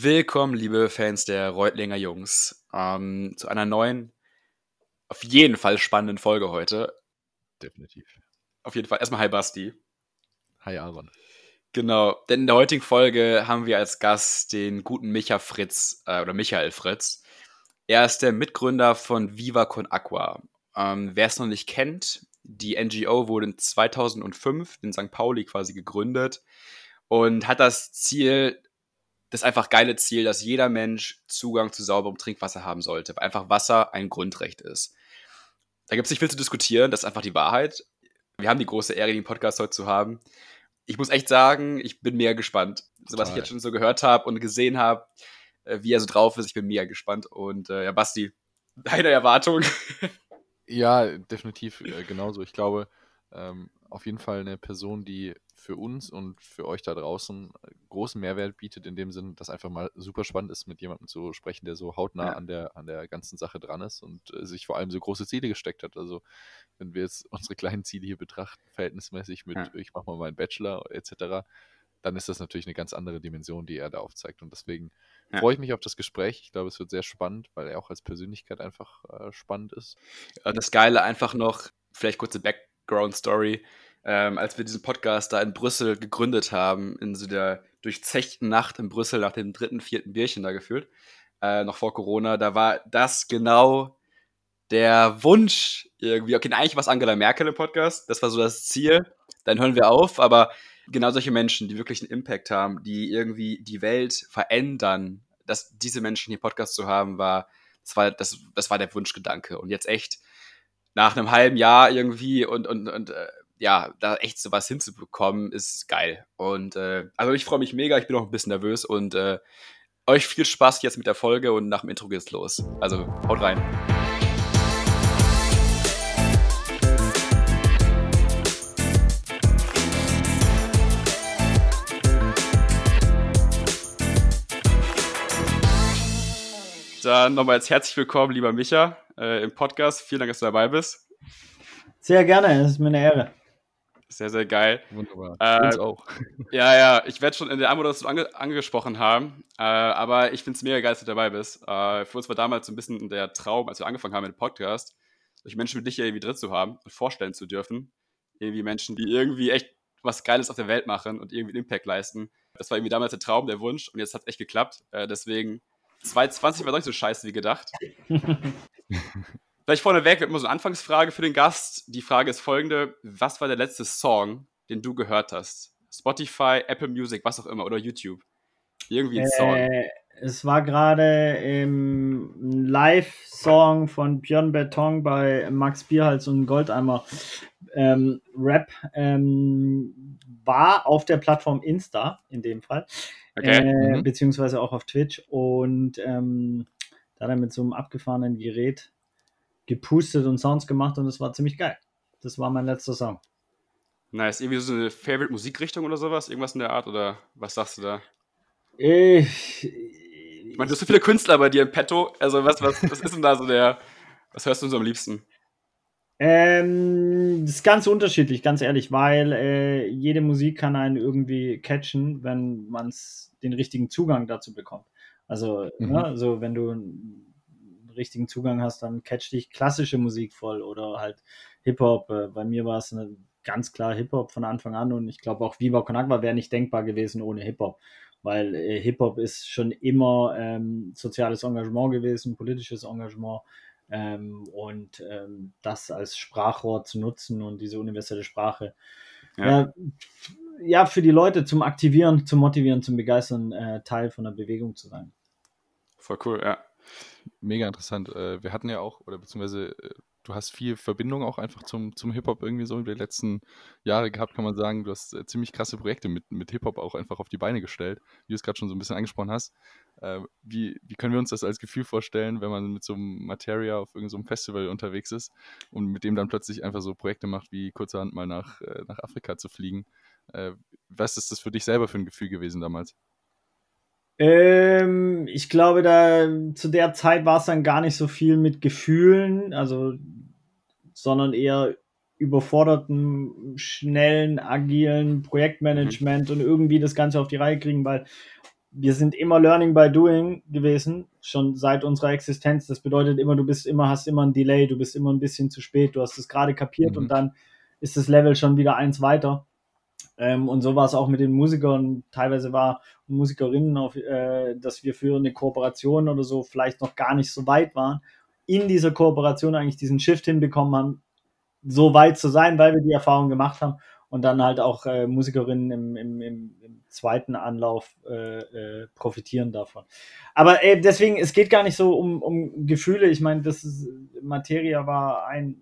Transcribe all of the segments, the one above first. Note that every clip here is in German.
Willkommen, liebe Fans der Reutlinger Jungs, ähm, zu einer neuen, auf jeden Fall spannenden Folge heute. Definitiv. Auf jeden Fall. Erstmal hi Basti. Hi Aaron. Genau, denn in der heutigen Folge haben wir als Gast den guten Micha Fritz äh, oder Michael Fritz. Er ist der Mitgründer von Viva Con Aqua. Ähm, Wer es noch nicht kennt, die NGO wurde 2005 in St. Pauli quasi gegründet und hat das Ziel, das einfach geile Ziel, dass jeder Mensch Zugang zu sauberem Trinkwasser haben sollte, weil einfach Wasser ein Grundrecht ist. Da gibt es nicht viel zu diskutieren, das ist einfach die Wahrheit. Wir haben die große Ehre, den Podcast heute zu haben. Ich muss echt sagen, ich bin mega gespannt. So was ich jetzt schon so gehört habe und gesehen habe, äh, wie er so drauf ist, ich bin mega gespannt. Und äh, ja, Basti, deine Erwartung? ja, definitiv äh, genauso. Ich glaube, ähm, auf jeden Fall eine Person, die für uns und für euch da draußen äh, großen Mehrwert bietet, in dem Sinn, dass einfach mal super spannend ist, mit jemandem zu sprechen, der so hautnah ja. an, der, an der ganzen Sache dran ist und äh, sich vor allem so große Ziele gesteckt hat. Also wenn wir jetzt unsere kleinen Ziele hier betrachten, verhältnismäßig mit, ja. ich mache mal meinen Bachelor etc., dann ist das natürlich eine ganz andere Dimension, die er da aufzeigt. Und deswegen ja. freue ich mich auf das Gespräch. Ich glaube, es wird sehr spannend, weil er auch als Persönlichkeit einfach äh, spannend ist. Das Geile einfach noch, vielleicht kurze Background-Story ähm, als wir diesen Podcast da in Brüssel gegründet haben, in so der durchzechten Nacht in Brüssel nach dem dritten, vierten Bierchen da gefühlt, äh, noch vor Corona, da war das genau der Wunsch irgendwie, okay, eigentlich war es Angela Merkel im Podcast, das war so das Ziel, dann hören wir auf, aber genau solche Menschen, die wirklich einen Impact haben, die irgendwie die Welt verändern, dass diese Menschen hier Podcast zu haben, war, das war, das, das war der Wunschgedanke. Und jetzt echt nach einem halben Jahr irgendwie und, und, und äh, ja, da echt sowas hinzubekommen, ist geil. Und äh, also ich freue mich mega, ich bin auch ein bisschen nervös und äh, euch viel Spaß jetzt mit der Folge und nach dem Intro geht's los. Also haut rein. Dann nochmal jetzt herzlich willkommen, lieber Micha, äh, im Podcast. Vielen Dank, dass du dabei bist. Sehr gerne, es ist mir eine Ehre. Sehr, sehr geil. Wunderbar. Äh, uns auch. Ja, ja, ich werde schon in der Anmoderation ange angesprochen haben, äh, aber ich finde es mega geil, dass du dabei bist. Äh, für uns war damals so ein bisschen der Traum, als wir angefangen haben mit dem Podcast, solche Menschen wie dich hier irgendwie drin zu haben und vorstellen zu dürfen. Irgendwie Menschen, die irgendwie echt was Geiles auf der Welt machen und irgendwie einen Impact leisten. Das war irgendwie damals der Traum, der Wunsch und jetzt hat es echt geklappt. Äh, deswegen 2020 war doch nicht so scheiße wie gedacht. Vielleicht vorneweg immer so eine Anfangsfrage für den Gast. Die Frage ist folgende: Was war der letzte Song, den du gehört hast? Spotify, Apple Music, was auch immer oder YouTube? Irgendwie ein äh, Song. Es war gerade ein Live-Song von Björn Beton bei Max Bierhals und Goldeimer ähm, Rap. Ähm, war auf der Plattform Insta in dem Fall. Okay. Äh, mhm. Beziehungsweise auch auf Twitch. Und ähm, da dann mit so einem abgefahrenen Gerät gepustet und Sounds gemacht und es war ziemlich geil. Das war mein letzter Song. Nice. Irgendwie so eine Favorite Musikrichtung oder sowas? Irgendwas in der Art? Oder was sagst du da? Ich, ich meine, du hast so viele Künstler bei dir im Petto. Also, was, was, was ist denn da so der. Was hörst du so am liebsten? Ähm, das ist ganz unterschiedlich, ganz ehrlich, weil äh, jede Musik kann einen irgendwie catchen, wenn man den richtigen Zugang dazu bekommt. Also, mhm. ne, so wenn du richtigen Zugang hast, dann catcht dich klassische Musik voll oder halt Hip-Hop. Äh, bei mir war es eine, ganz klar Hip-Hop von Anfang an und ich glaube auch Viva Con Agua wäre nicht denkbar gewesen ohne Hip-Hop, weil äh, Hip-Hop ist schon immer ähm, soziales Engagement gewesen, politisches Engagement. Ähm, und ähm, das als Sprachrohr zu nutzen und diese universelle Sprache ja. ja. ja für die Leute zum Aktivieren, zum Motivieren, zum Begeistern äh, Teil von der Bewegung zu sein. Voll cool, ja mega interessant. Äh, wir hatten ja auch, oder beziehungsweise äh, du hast viel Verbindung auch einfach zum, zum Hip-Hop irgendwie so in den letzten Jahren gehabt, kann man sagen. Du hast äh, ziemlich krasse Projekte mit, mit Hip-Hop auch einfach auf die Beine gestellt, wie du es gerade schon so ein bisschen angesprochen hast. wie, wie können wir uns das als Gefühl vorstellen, wenn man mit so einem Materia auf irgendeinem so Festival unterwegs ist und mit dem dann plötzlich einfach so Projekte macht, wie kurzerhand mal nach, nach Afrika zu fliegen? was ist das für dich selber für ein Gefühl gewesen damals? Ähm, ich glaube, da zu der Zeit war es dann gar nicht so viel mit Gefühlen, also sondern eher überforderten, schnellen, agilen Projektmanagement mhm. und irgendwie das Ganze auf die Reihe kriegen, weil wir sind immer Learning by Doing gewesen, schon seit unserer Existenz. Das bedeutet immer, du bist immer, hast immer ein Delay, du bist immer ein bisschen zu spät, du hast es gerade kapiert mhm. und dann ist das Level schon wieder eins weiter. Ähm, und so war es auch mit den Musikern. Teilweise war Musikerinnen, auf, äh, dass wir für eine Kooperation oder so vielleicht noch gar nicht so weit waren. In dieser Kooperation eigentlich diesen Shift hinbekommen haben, so weit zu sein, weil wir die Erfahrung gemacht haben und dann halt auch äh, Musikerinnen im, im, im, im, zweiten Anlauf äh, äh, profitieren davon. Aber äh, deswegen, es geht gar nicht so um, um Gefühle. Ich meine, das ist, Materia war ein,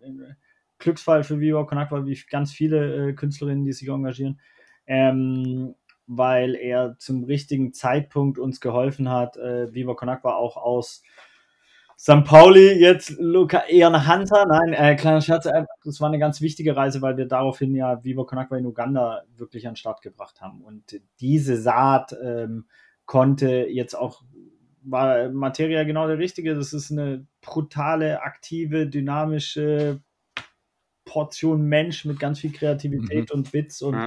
Glücksfall für Viva Con wie ganz viele äh, Künstlerinnen, die sich engagieren, ähm, weil er zum richtigen Zeitpunkt uns geholfen hat, äh, Viva Con auch aus St. Pauli jetzt Luca eher nach Hunter. Nein, äh, kleiner Scherz, äh, das war eine ganz wichtige Reise, weil wir daraufhin ja Viva Konakwa in Uganda wirklich an den Start gebracht haben. Und diese Saat ähm, konnte jetzt auch, war Materia genau der richtige. Das ist eine brutale, aktive, dynamische Portion Mensch mit ganz viel Kreativität mhm. und Witz und, ja.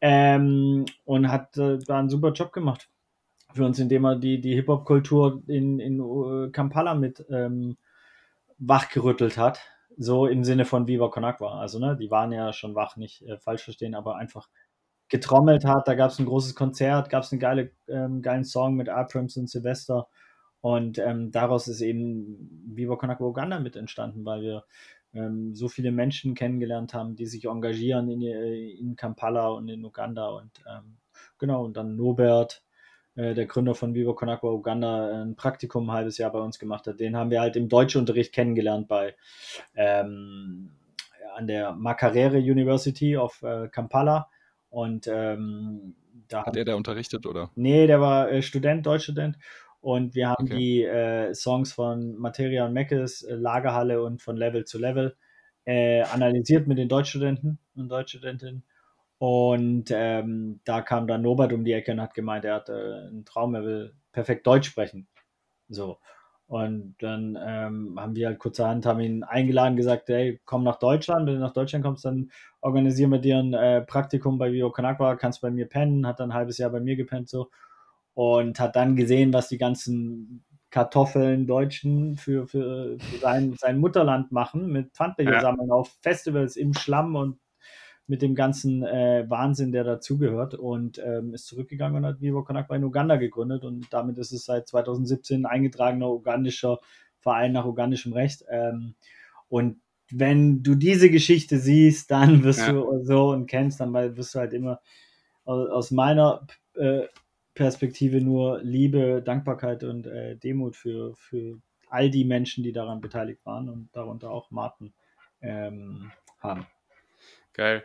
ähm, und hat äh, da einen super Job gemacht für uns, indem er die, die Hip-Hop-Kultur in, in uh, Kampala mit ähm, wachgerüttelt hat. So im Sinne von Viva Con Agua. Also, ne, die waren ja schon wach, nicht äh, falsch verstehen, aber einfach getrommelt hat. Da gab es ein großes Konzert, gab es einen geile, ähm, geilen Song mit Abrams und Sylvester. Und ähm, daraus ist eben Viva Con Agua Uganda mit entstanden, weil wir ähm, so viele Menschen kennengelernt haben, die sich engagieren in, äh, in Kampala und in Uganda. Und ähm, genau, und dann Nobert, äh, der Gründer von Vivo Con Agua Uganda, ein Praktikum ein halbes Jahr bei uns gemacht hat. Den haben wir halt im Deutschunterricht kennengelernt bei ähm, an der Makarere University of äh, Kampala. Und ähm, da hat er da unterrichtet, oder? Nee, der war äh, Student, Deutschstudent. Und wir haben okay. die äh, Songs von Materia und Meckes, äh, Lagerhalle und von Level zu Level äh, analysiert mit den Deutschstudenten und Deutschstudentinnen. Und ähm, da kam dann Norbert um die Ecke und hat gemeint, er hat äh, einen Traum, er will perfekt Deutsch sprechen. So. Und dann ähm, haben wir halt kurzerhand haben ihn eingeladen, gesagt, hey, komm nach Deutschland. Wenn du nach Deutschland kommst, dann organisieren wir dir ein äh, Praktikum bei Vio Kanakwa, kannst bei mir pennen, hat dann ein halbes Jahr bei mir gepennt so. Und hat dann gesehen, was die ganzen Kartoffeln Deutschen für, für, für sein, sein Mutterland machen, mit Pfandbecher sammeln ja. auf Festivals im Schlamm und mit dem ganzen äh, Wahnsinn, der dazugehört und ähm, ist zurückgegangen und hat Vivo Konakwa in Uganda gegründet und damit ist es seit 2017 ein eingetragener ugandischer Verein nach ugandischem Recht. Ähm, und wenn du diese Geschichte siehst, dann wirst ja. du so und kennst, dann wirst du halt immer aus meiner äh, Perspektive nur Liebe, Dankbarkeit und äh, Demut für, für all die Menschen, die daran beteiligt waren und darunter auch Martin ähm, haben. Geil.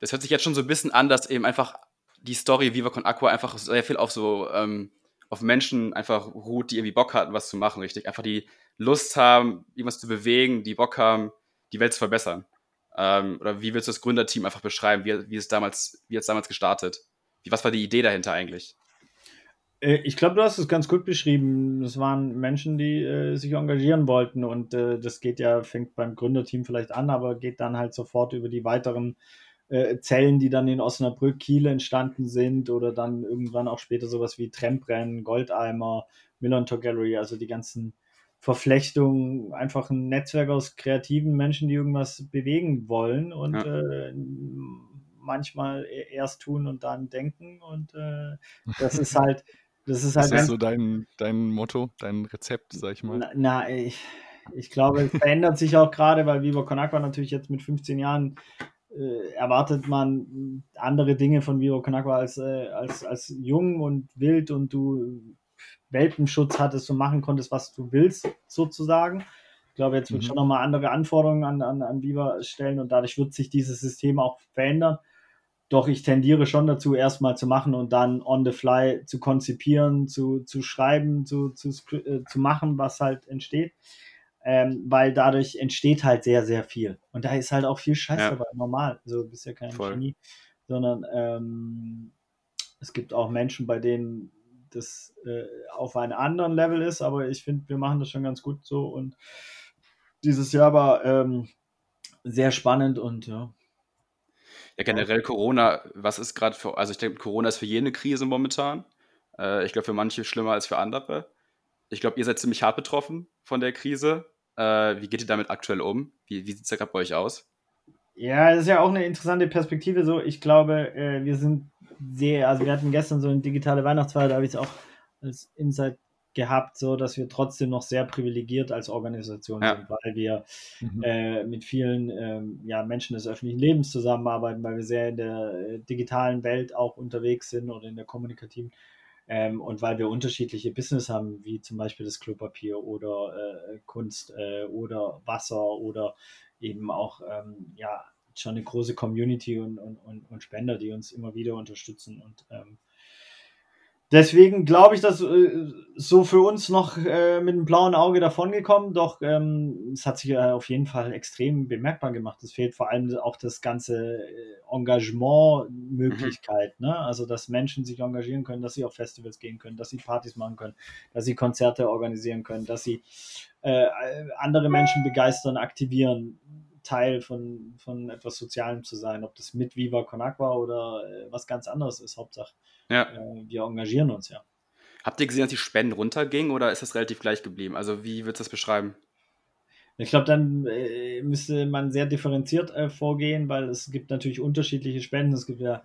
Das hört sich jetzt schon so ein bisschen an, dass eben einfach die Story Viva Con Aqua einfach sehr viel auf so ähm, auf Menschen einfach ruht, die irgendwie Bock hatten, was zu machen, richtig. Einfach die Lust haben, irgendwas zu bewegen, die Bock haben, die Welt zu verbessern. Ähm, oder wie willst du das Gründerteam einfach beschreiben? Wie, wie es damals, wie es damals gestartet? Wie, was war die Idee dahinter eigentlich? Äh, ich glaube, du hast es ganz gut beschrieben. Es waren Menschen, die äh, sich engagieren wollten und äh, das geht ja, fängt beim Gründerteam vielleicht an, aber geht dann halt sofort über die weiteren äh, Zellen, die dann in Osnabrück, Kiel entstanden sind oder dann irgendwann auch später sowas wie Tremprennen, Goldeimer, Millantor Gallery, also die ganzen Verflechtungen, einfach ein Netzwerk aus kreativen Menschen, die irgendwas bewegen wollen und ja. äh, manchmal e-, erst tun und dann denken und äh, das ist halt das ist halt. Ist das so dein, dein Motto, dein Rezept, sag ich mal? Na, na ich, ich glaube, es verändert sich auch gerade, weil Viva Con Agua natürlich jetzt mit 15 Jahren äh, erwartet man andere Dinge von Viva Con Agua als, äh, als, als jung und wild und du Welpenschutz hattest und machen konntest, was du willst, sozusagen. Ich glaube, jetzt wird mhm. schon nochmal andere Anforderungen an, an, an Viva stellen und dadurch wird sich dieses System auch verändern. Doch ich tendiere schon dazu, erstmal zu machen und dann on the fly zu konzipieren, zu, zu schreiben, zu, zu, äh, zu machen, was halt entsteht. Ähm, weil dadurch entsteht halt sehr, sehr viel. Und da ist halt auch viel Scheiß ja. dabei, normal. Also du bist ja kein Voll. Genie, sondern ähm, es gibt auch Menschen, bei denen das äh, auf einem anderen Level ist, aber ich finde, wir machen das schon ganz gut so und dieses Jahr war ähm, sehr spannend und ja, ja, generell Corona, was ist gerade für, also ich denke, Corona ist für jede Krise momentan. Äh, ich glaube, für manche schlimmer als für andere. Ich glaube, ihr seid ziemlich hart betroffen von der Krise. Äh, wie geht ihr damit aktuell um? Wie, wie sieht es da gerade bei euch aus? Ja, das ist ja auch eine interessante Perspektive. So, ich glaube, äh, wir sind sehr, also wir hatten gestern so eine digitale Weihnachtsfeier, da habe ich es auch als Insight gehabt, so dass wir trotzdem noch sehr privilegiert als Organisation ja. sind, weil wir mhm. äh, mit vielen ähm, ja, Menschen des öffentlichen Lebens zusammenarbeiten, weil wir sehr in der äh, digitalen Welt auch unterwegs sind oder in der kommunikativen ähm, und weil wir unterschiedliche Business haben, wie zum Beispiel das Klopapier oder äh, Kunst äh, oder Wasser oder eben auch ähm, ja schon eine große Community und, und, und, und, Spender, die uns immer wieder unterstützen. Und ähm, deswegen glaube ich, dass äh, so für uns noch äh, mit einem blauen Auge davongekommen, doch ähm, es hat sich äh, auf jeden Fall extrem bemerkbar gemacht. Es fehlt vor allem auch das ganze äh, Engagement-Möglichkeit, mhm. ne? also dass Menschen sich engagieren können, dass sie auf Festivals gehen können, dass sie Partys machen können, dass sie Konzerte organisieren können, dass sie äh, andere Menschen begeistern, aktivieren Teil von, von etwas Sozialem zu sein, ob das mit Viva Con Agua oder äh, was ganz anderes ist. Hauptsache, ja. äh, wir engagieren uns ja. Habt ihr gesehen, dass die Spenden runtergingen oder ist das relativ gleich geblieben? Also wie würdest du das beschreiben? Ich glaube, dann äh, müsste man sehr differenziert äh, vorgehen, weil es gibt natürlich unterschiedliche Spenden. Es gibt ja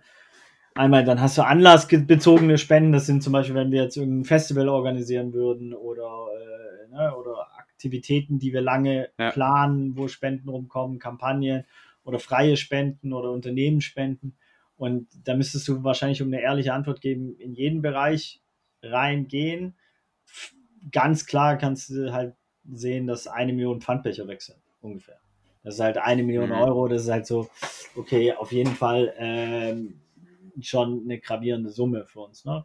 einmal, dann hast du anlassbezogene Spenden. Das sind zum Beispiel, wenn wir jetzt irgendein Festival organisieren würden oder, äh, ne, oder Aktivitäten, die wir lange ja. planen, wo Spenden rumkommen, Kampagnen oder freie Spenden oder Unternehmensspenden. Und da müsstest du wahrscheinlich, um eine ehrliche Antwort geben, in jeden Bereich reingehen. Ganz klar kannst du halt sehen, dass eine Million Pfandbecher wechseln, ungefähr. Das ist halt eine Million mhm. Euro, das ist halt so, okay, auf jeden Fall ähm, schon eine gravierende Summe für uns, ne?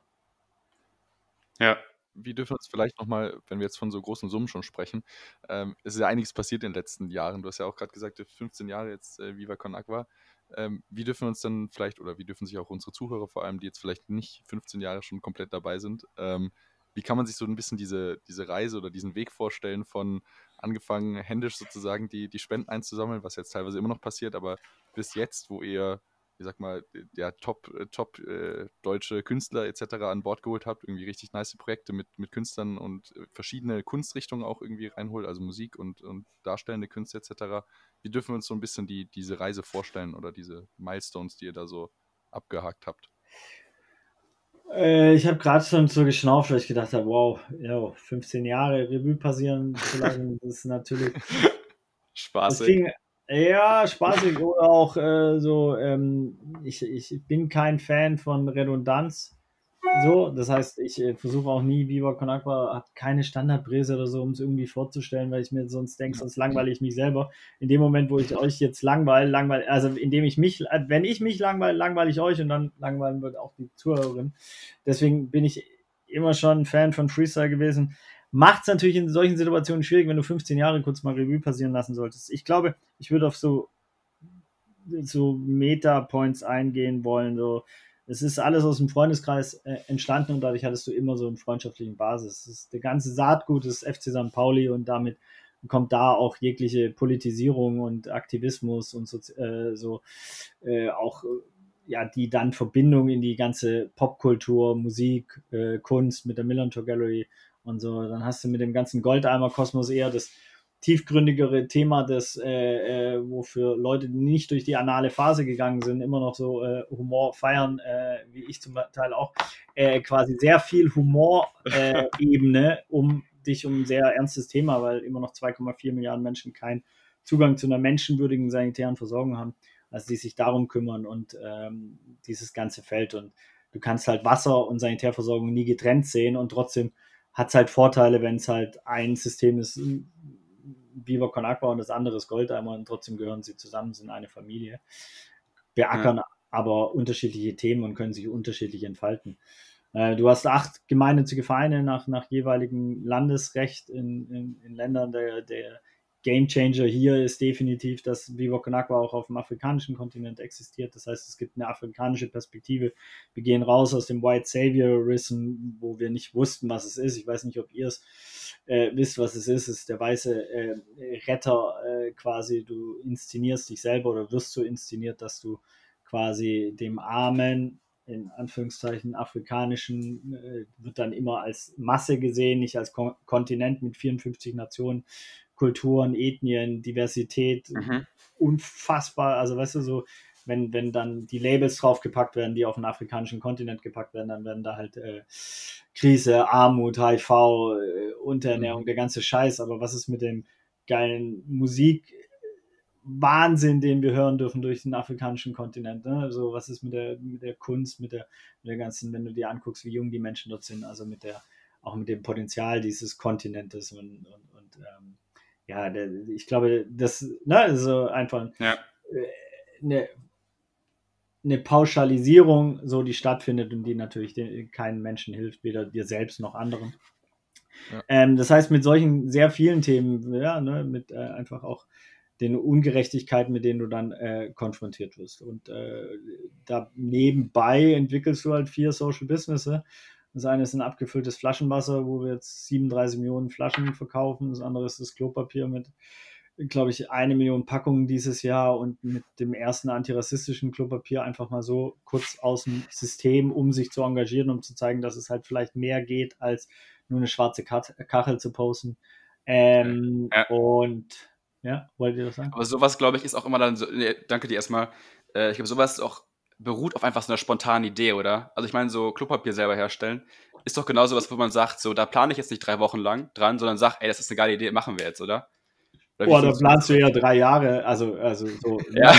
Ja, wie dürfen wir uns vielleicht nochmal, wenn wir jetzt von so großen Summen schon sprechen, ähm, es ist ja einiges passiert in den letzten Jahren. Du hast ja auch gerade gesagt, 15 Jahre jetzt äh, Viva Con Agua. Ähm, wie dürfen wir uns dann vielleicht, oder wie dürfen sich auch unsere Zuhörer vor allem, die jetzt vielleicht nicht 15 Jahre schon komplett dabei sind, ähm, wie kann man sich so ein bisschen diese, diese Reise oder diesen Weg vorstellen von angefangen händisch sozusagen die, die Spenden einzusammeln, was jetzt teilweise immer noch passiert, aber bis jetzt, wo ihr ich sag mal, der Top, äh, Top äh, deutsche Künstler etc. an Bord geholt habt, irgendwie richtig nice Projekte mit, mit Künstlern und äh, verschiedene Kunstrichtungen auch irgendwie reinholt, also Musik und, und darstellende Künste etc. Wie dürfen wir uns so ein bisschen die, diese Reise vorstellen oder diese Milestones, die ihr da so abgehakt habt? Äh, ich habe gerade schon so geschnauft, weil ich gedacht habe, wow, ja, 15 Jahre Revue passieren zu lassen, das ist natürlich. Spaßig. Ja, spaßig oder auch äh, so, ähm, ich, ich bin kein Fan von Redundanz. So, das heißt, ich äh, versuche auch nie, Viva Con Agua hat keine Standardpräse oder so, um es irgendwie vorzustellen, weil ich mir sonst denke, sonst langweile ich mich selber. In dem Moment, wo ich euch jetzt langweile, langweile, also indem ich mich, äh, wenn ich mich langweile, langweile ich euch und dann langweilen wird auch die Zuhörerin. Deswegen bin ich immer schon Fan von Freestyle gewesen macht es natürlich in solchen Situationen schwierig, wenn du 15 Jahre kurz mal Revue passieren lassen solltest. Ich glaube, ich würde auf so, so Meta-Points eingehen wollen. So. Es ist alles aus dem Freundeskreis äh, entstanden und dadurch hattest du immer so eine freundschaftliche Basis. Das ist der ganze Saatgut des FC St. Pauli und damit kommt da auch jegliche Politisierung und Aktivismus und so, äh, so äh, auch ja, die dann Verbindung in die ganze Popkultur, Musik, äh, Kunst mit der Millantor Gallery und so. Dann hast du mit dem ganzen Goldeimer-Kosmos eher das tiefgründigere Thema, das, äh, äh, wofür Leute, die nicht durch die anale Phase gegangen sind, immer noch so äh, Humor feiern, äh, wie ich zum Teil auch, äh, quasi sehr viel Humorebene, um dich um ein sehr ernstes Thema, weil immer noch 2,4 Milliarden Menschen keinen Zugang zu einer menschenwürdigen sanitären Versorgung haben, also die sich darum kümmern und ähm, dieses ganze Feld und du kannst halt Wasser und Sanitärversorgung nie getrennt sehen und trotzdem hat es halt Vorteile, wenn es halt ein System ist, Viva Con Agua und das andere ist Goldeimer und trotzdem gehören sie zusammen, sind eine Familie, beackern ja. aber unterschiedliche Themen und können sich unterschiedlich entfalten. Äh, du hast acht gemeinnützige Vereine nach, nach jeweiligem Landesrecht in, in, in Ländern der, der Game Changer hier ist definitiv, dass Viva Con Agua auch auf dem afrikanischen Kontinent existiert. Das heißt, es gibt eine afrikanische Perspektive. Wir gehen raus aus dem White Saviorism, wo wir nicht wussten, was es ist. Ich weiß nicht, ob ihr es äh, wisst, was es ist. Es ist der weiße äh, Retter äh, quasi. Du inszenierst dich selber oder wirst so inszeniert, dass du quasi dem Armen in Anführungszeichen afrikanischen, äh, wird dann immer als Masse gesehen, nicht als Kon Kontinent mit 54 Nationen, Kulturen, Ethnien, Diversität. Mhm. Unfassbar. Also, weißt du, so, wenn, wenn dann die Labels draufgepackt werden, die auf den afrikanischen Kontinent gepackt werden, dann werden da halt äh, Krise, Armut, HIV, äh, Unterernährung, mhm. der ganze Scheiß. Aber was ist mit dem geilen Musik? Wahnsinn, den wir hören dürfen durch den afrikanischen Kontinent. Ne? Also was ist mit der, mit der Kunst, mit der, mit der ganzen, wenn du dir anguckst, wie jung die Menschen dort sind, also mit der, auch mit dem Potenzial dieses Kontinentes und, und, und ähm, ja, ich glaube, das, ne, also einfach ja. eine, eine Pauschalisierung, so die stattfindet und die natürlich den, keinen Menschen hilft, weder dir selbst noch anderen. Ja. Ähm, das heißt, mit solchen sehr vielen Themen, ja, ne, mit äh, einfach auch den Ungerechtigkeiten, mit denen du dann äh, konfrontiert wirst. Und äh, da nebenbei entwickelst du halt vier Social Businesses. Das eine ist ein abgefülltes Flaschenwasser, wo wir jetzt 37 Millionen Flaschen verkaufen. Das andere ist das Klopapier mit, glaube ich, eine Million Packungen dieses Jahr und mit dem ersten antirassistischen Klopapier einfach mal so kurz aus dem System, um sich zu engagieren, um zu zeigen, dass es halt vielleicht mehr geht, als nur eine schwarze Kachel zu posten. Ähm, ja. Und ja, wollt ihr das sagen? Aber sowas, glaube ich, ist auch immer dann so, nee, danke dir erstmal. Äh, ich glaube, sowas ist auch beruht auf einfach so einer spontanen Idee, oder? Also ich meine, so Klopapier selber herstellen ist doch genauso was, wo man sagt, so, da plane ich jetzt nicht drei Wochen lang dran, sondern sag, ey, das ist eine geile Idee, machen wir jetzt, oder? oder Boah, da planst du ja drei Jahre, also, also so. ja,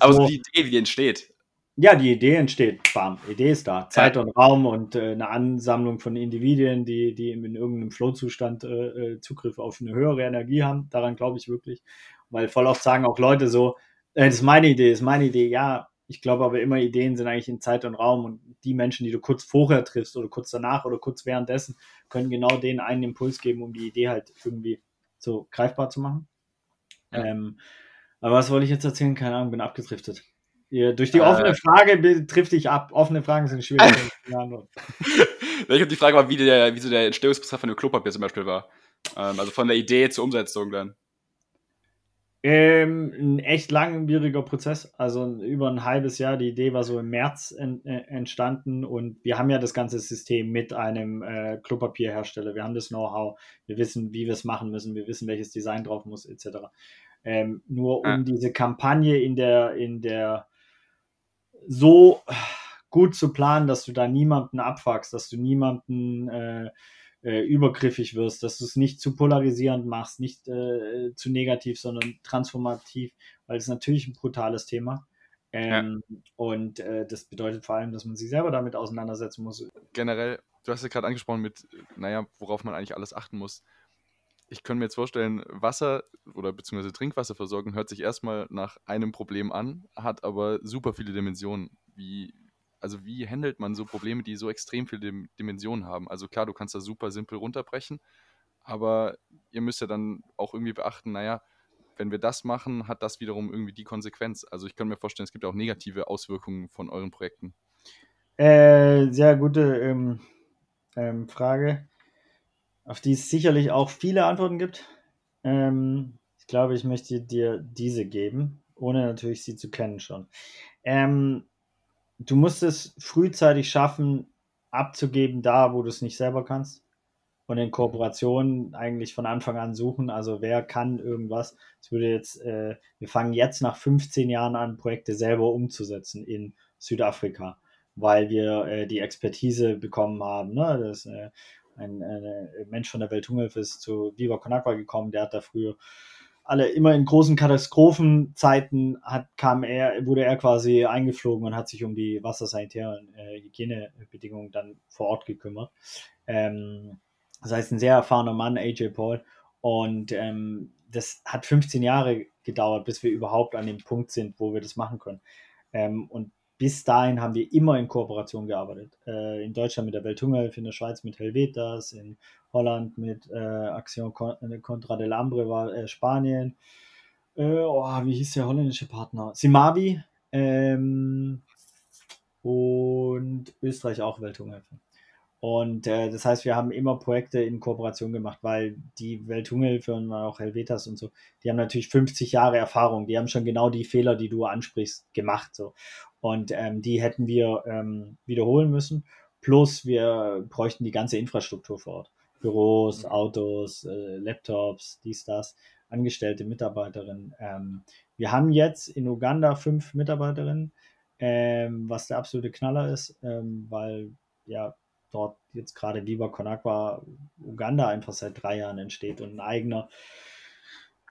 aber so die Idee, wie die entsteht. Ja, die Idee entsteht, bam, Idee ist da. Zeit ja. und Raum und äh, eine Ansammlung von Individuen, die, die in irgendeinem Flow-Zustand äh, äh, Zugriff auf eine höhere Energie haben. Daran glaube ich wirklich. Weil voll oft sagen auch Leute so, äh, das ist meine Idee, das ist meine Idee. Ja, ich glaube aber immer, Ideen sind eigentlich in Zeit und Raum und die Menschen, die du kurz vorher triffst oder kurz danach oder kurz währenddessen, können genau denen einen Impuls geben, um die Idee halt irgendwie so greifbar zu machen. Ja. Ähm, aber was wollte ich jetzt erzählen? Keine Ahnung, bin abgedriftet. Ja, durch die äh, offene Frage trifft dich ab. Offene Fragen sind schwierig. ich habe die Frage war, wie, der, wie so der Entstehungsprozess von dem Klopapier zum Beispiel war. Ähm, also von der Idee zur Umsetzung dann. Ähm, ein echt langwieriger Prozess, also über ein halbes Jahr. Die Idee war so im März en, äh, entstanden und wir haben ja das ganze System mit einem äh, Klopapierhersteller. Wir haben das Know-how, wir wissen, wie wir es machen müssen, wir wissen, welches Design drauf muss, etc. Ähm, nur um ja. diese Kampagne in der, in der so gut zu planen, dass du da niemanden abfuckst, dass du niemanden äh, äh, übergriffig wirst, dass du es nicht zu polarisierend machst, nicht äh, zu negativ, sondern transformativ, weil es natürlich ein brutales Thema. Ähm, ja. Und äh, das bedeutet vor allem, dass man sich selber damit auseinandersetzen muss. Generell, du hast ja gerade angesprochen mit, naja, worauf man eigentlich alles achten muss. Ich könnte mir jetzt vorstellen, Wasser oder beziehungsweise Trinkwasserversorgung hört sich erstmal nach einem Problem an, hat aber super viele Dimensionen. Wie, also wie handelt man so Probleme, die so extrem viele Dimensionen haben? Also klar, du kannst das super simpel runterbrechen, aber ihr müsst ja dann auch irgendwie beachten, naja, wenn wir das machen, hat das wiederum irgendwie die Konsequenz. Also ich kann mir vorstellen, es gibt auch negative Auswirkungen von euren Projekten. Äh, sehr gute ähm, ähm, Frage, auf die es sicherlich auch viele Antworten gibt. Ähm, ich glaube, ich möchte dir diese geben, ohne natürlich sie zu kennen schon. Ähm, du musst es frühzeitig schaffen, abzugeben, da wo du es nicht selber kannst. Und in Kooperationen eigentlich von Anfang an suchen. Also wer kann irgendwas? Es würde jetzt, äh, wir fangen jetzt nach 15 Jahren an, Projekte selber umzusetzen in Südafrika, weil wir äh, die Expertise bekommen haben. Ne? Das, äh, ein, ein Mensch von der Welthungerhilfe ist zu Viva Conakwa gekommen, der hat da früher alle immer in großen Katastrophenzeiten hat, kam er, wurde er quasi eingeflogen und hat sich um die wassersanitären äh, Hygienebedingungen dann vor Ort gekümmert. Ähm, das heißt, ein sehr erfahrener Mann, AJ Paul. Und ähm, das hat 15 Jahre gedauert, bis wir überhaupt an dem Punkt sind, wo wir das machen können. Ähm, und bis dahin haben wir immer in Kooperation gearbeitet. Äh, in Deutschland mit der Welthungerhilfe, in der Schweiz mit Helvetas, in Holland mit äh, Action äh, Contra del Hambre war äh, Spanien. Äh, oh, wie hieß der holländische Partner? Simavi ähm, und Österreich auch Welthungerhilfe. Und äh, das heißt, wir haben immer Projekte in Kooperation gemacht, weil die Welthungerhilfe und auch Helvetas und so, die haben natürlich 50 Jahre Erfahrung, die haben schon genau die Fehler, die du ansprichst, gemacht. So. Und ähm, die hätten wir ähm, wiederholen müssen. Plus wir bräuchten die ganze Infrastruktur vor Ort. Büros, Autos, äh, Laptops, dies, das, angestellte Mitarbeiterinnen. Ähm, wir haben jetzt in Uganda fünf Mitarbeiterinnen, ähm, was der absolute Knaller ist, ähm, weil ja dort jetzt gerade Viva Conakwa Uganda einfach seit drei Jahren entsteht und ein eigener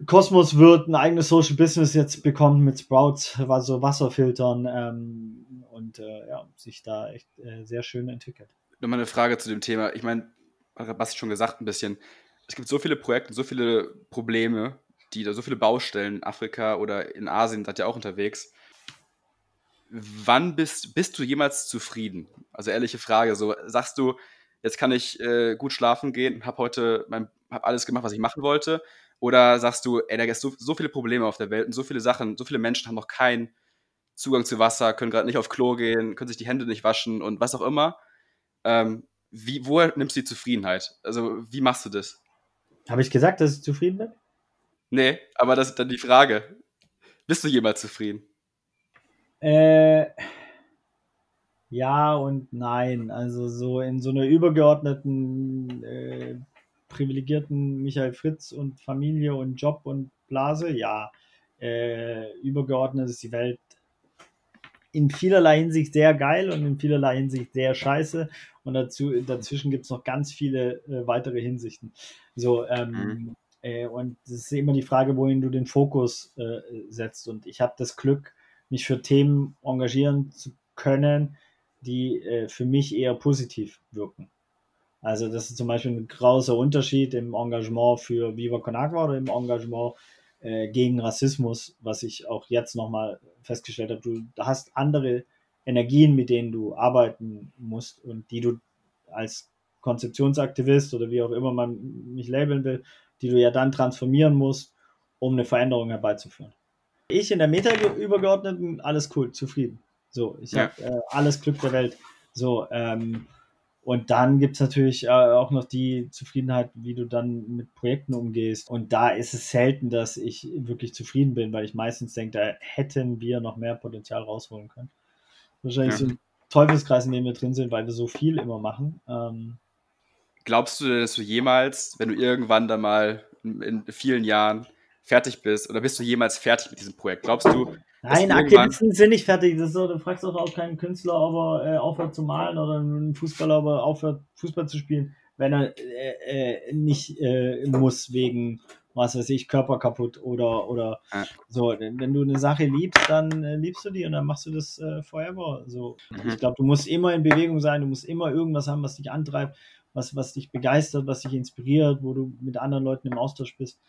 Kosmos wird ein eigenes Social Business jetzt bekommen mit Sprouts, also Wasserfiltern ähm, und äh, ja, sich da echt äh, sehr schön entwickelt. Nochmal eine Frage zu dem Thema. Ich meine, Basti schon gesagt ein bisschen, es gibt so viele Projekte, so viele Probleme, die da so viele Baustellen in Afrika oder in Asien, seid ihr auch unterwegs. Wann bist, bist du jemals zufrieden? Also ehrliche Frage, so sagst du, jetzt kann ich äh, gut schlafen gehen, habe heute mein, hab alles gemacht, was ich machen wollte oder sagst du, ey, da gibt es so, so viele Probleme auf der Welt und so viele Sachen, so viele Menschen haben noch keinen Zugang zu Wasser, können gerade nicht auf Klo gehen, können sich die Hände nicht waschen und was auch immer. Ähm, wie, woher nimmst du die Zufriedenheit? Also, wie machst du das? Habe ich gesagt, dass ich zufrieden bin? Nee, aber das ist dann die Frage. Bist du jemals zufrieden? Äh, ja und nein. Also so in so einer übergeordneten äh, privilegierten Michael Fritz und Familie und Job und Blase, ja, äh, übergeordnet ist die Welt in vielerlei Hinsicht sehr geil und in vielerlei Hinsicht sehr scheiße. Und dazu, dazwischen gibt es noch ganz viele äh, weitere Hinsichten. So, ähm, mhm. äh, und es ist immer die Frage, wohin du den Fokus äh, setzt. Und ich habe das Glück, mich für Themen engagieren zu können, die äh, für mich eher positiv wirken. Also das ist zum Beispiel ein großer Unterschied im Engagement für Viva Con Agua oder im Engagement äh, gegen Rassismus, was ich auch jetzt nochmal festgestellt habe. Du hast andere Energien, mit denen du arbeiten musst und die du als Konzeptionsaktivist oder wie auch immer man mich labeln will, die du ja dann transformieren musst, um eine Veränderung herbeizuführen. Ich in der Meta übergeordneten, alles cool, zufrieden. So, ich ja. habe äh, alles Glück der Welt. So, ähm, und dann gibt es natürlich äh, auch noch die Zufriedenheit, wie du dann mit Projekten umgehst. Und da ist es selten, dass ich wirklich zufrieden bin, weil ich meistens denke, da hätten wir noch mehr Potenzial rausholen können. Wahrscheinlich ja. so ein Teufelskreis, in dem wir drin sind, weil wir so viel immer machen. Ähm, Glaubst du, dass du jemals, wenn du irgendwann dann mal in vielen Jahren fertig bist, oder bist du jemals fertig mit diesem Projekt? Glaubst du, Nein, Aktivisten sind nicht fertig. Das so, du fragst doch auch keinen Künstler, ob er äh, aufhört zu malen oder einen Fußballer, ob er aufhört, Fußball zu spielen, wenn er äh, äh, nicht äh, muss wegen, was weiß ich, Körper kaputt oder, oder ja. so. Wenn du eine Sache liebst, dann äh, liebst du die und dann machst du das äh, forever. So. Mhm. Ich glaube, du musst immer in Bewegung sein, du musst immer irgendwas haben, was dich antreibt, was, was dich begeistert, was dich inspiriert, wo du mit anderen Leuten im Austausch bist.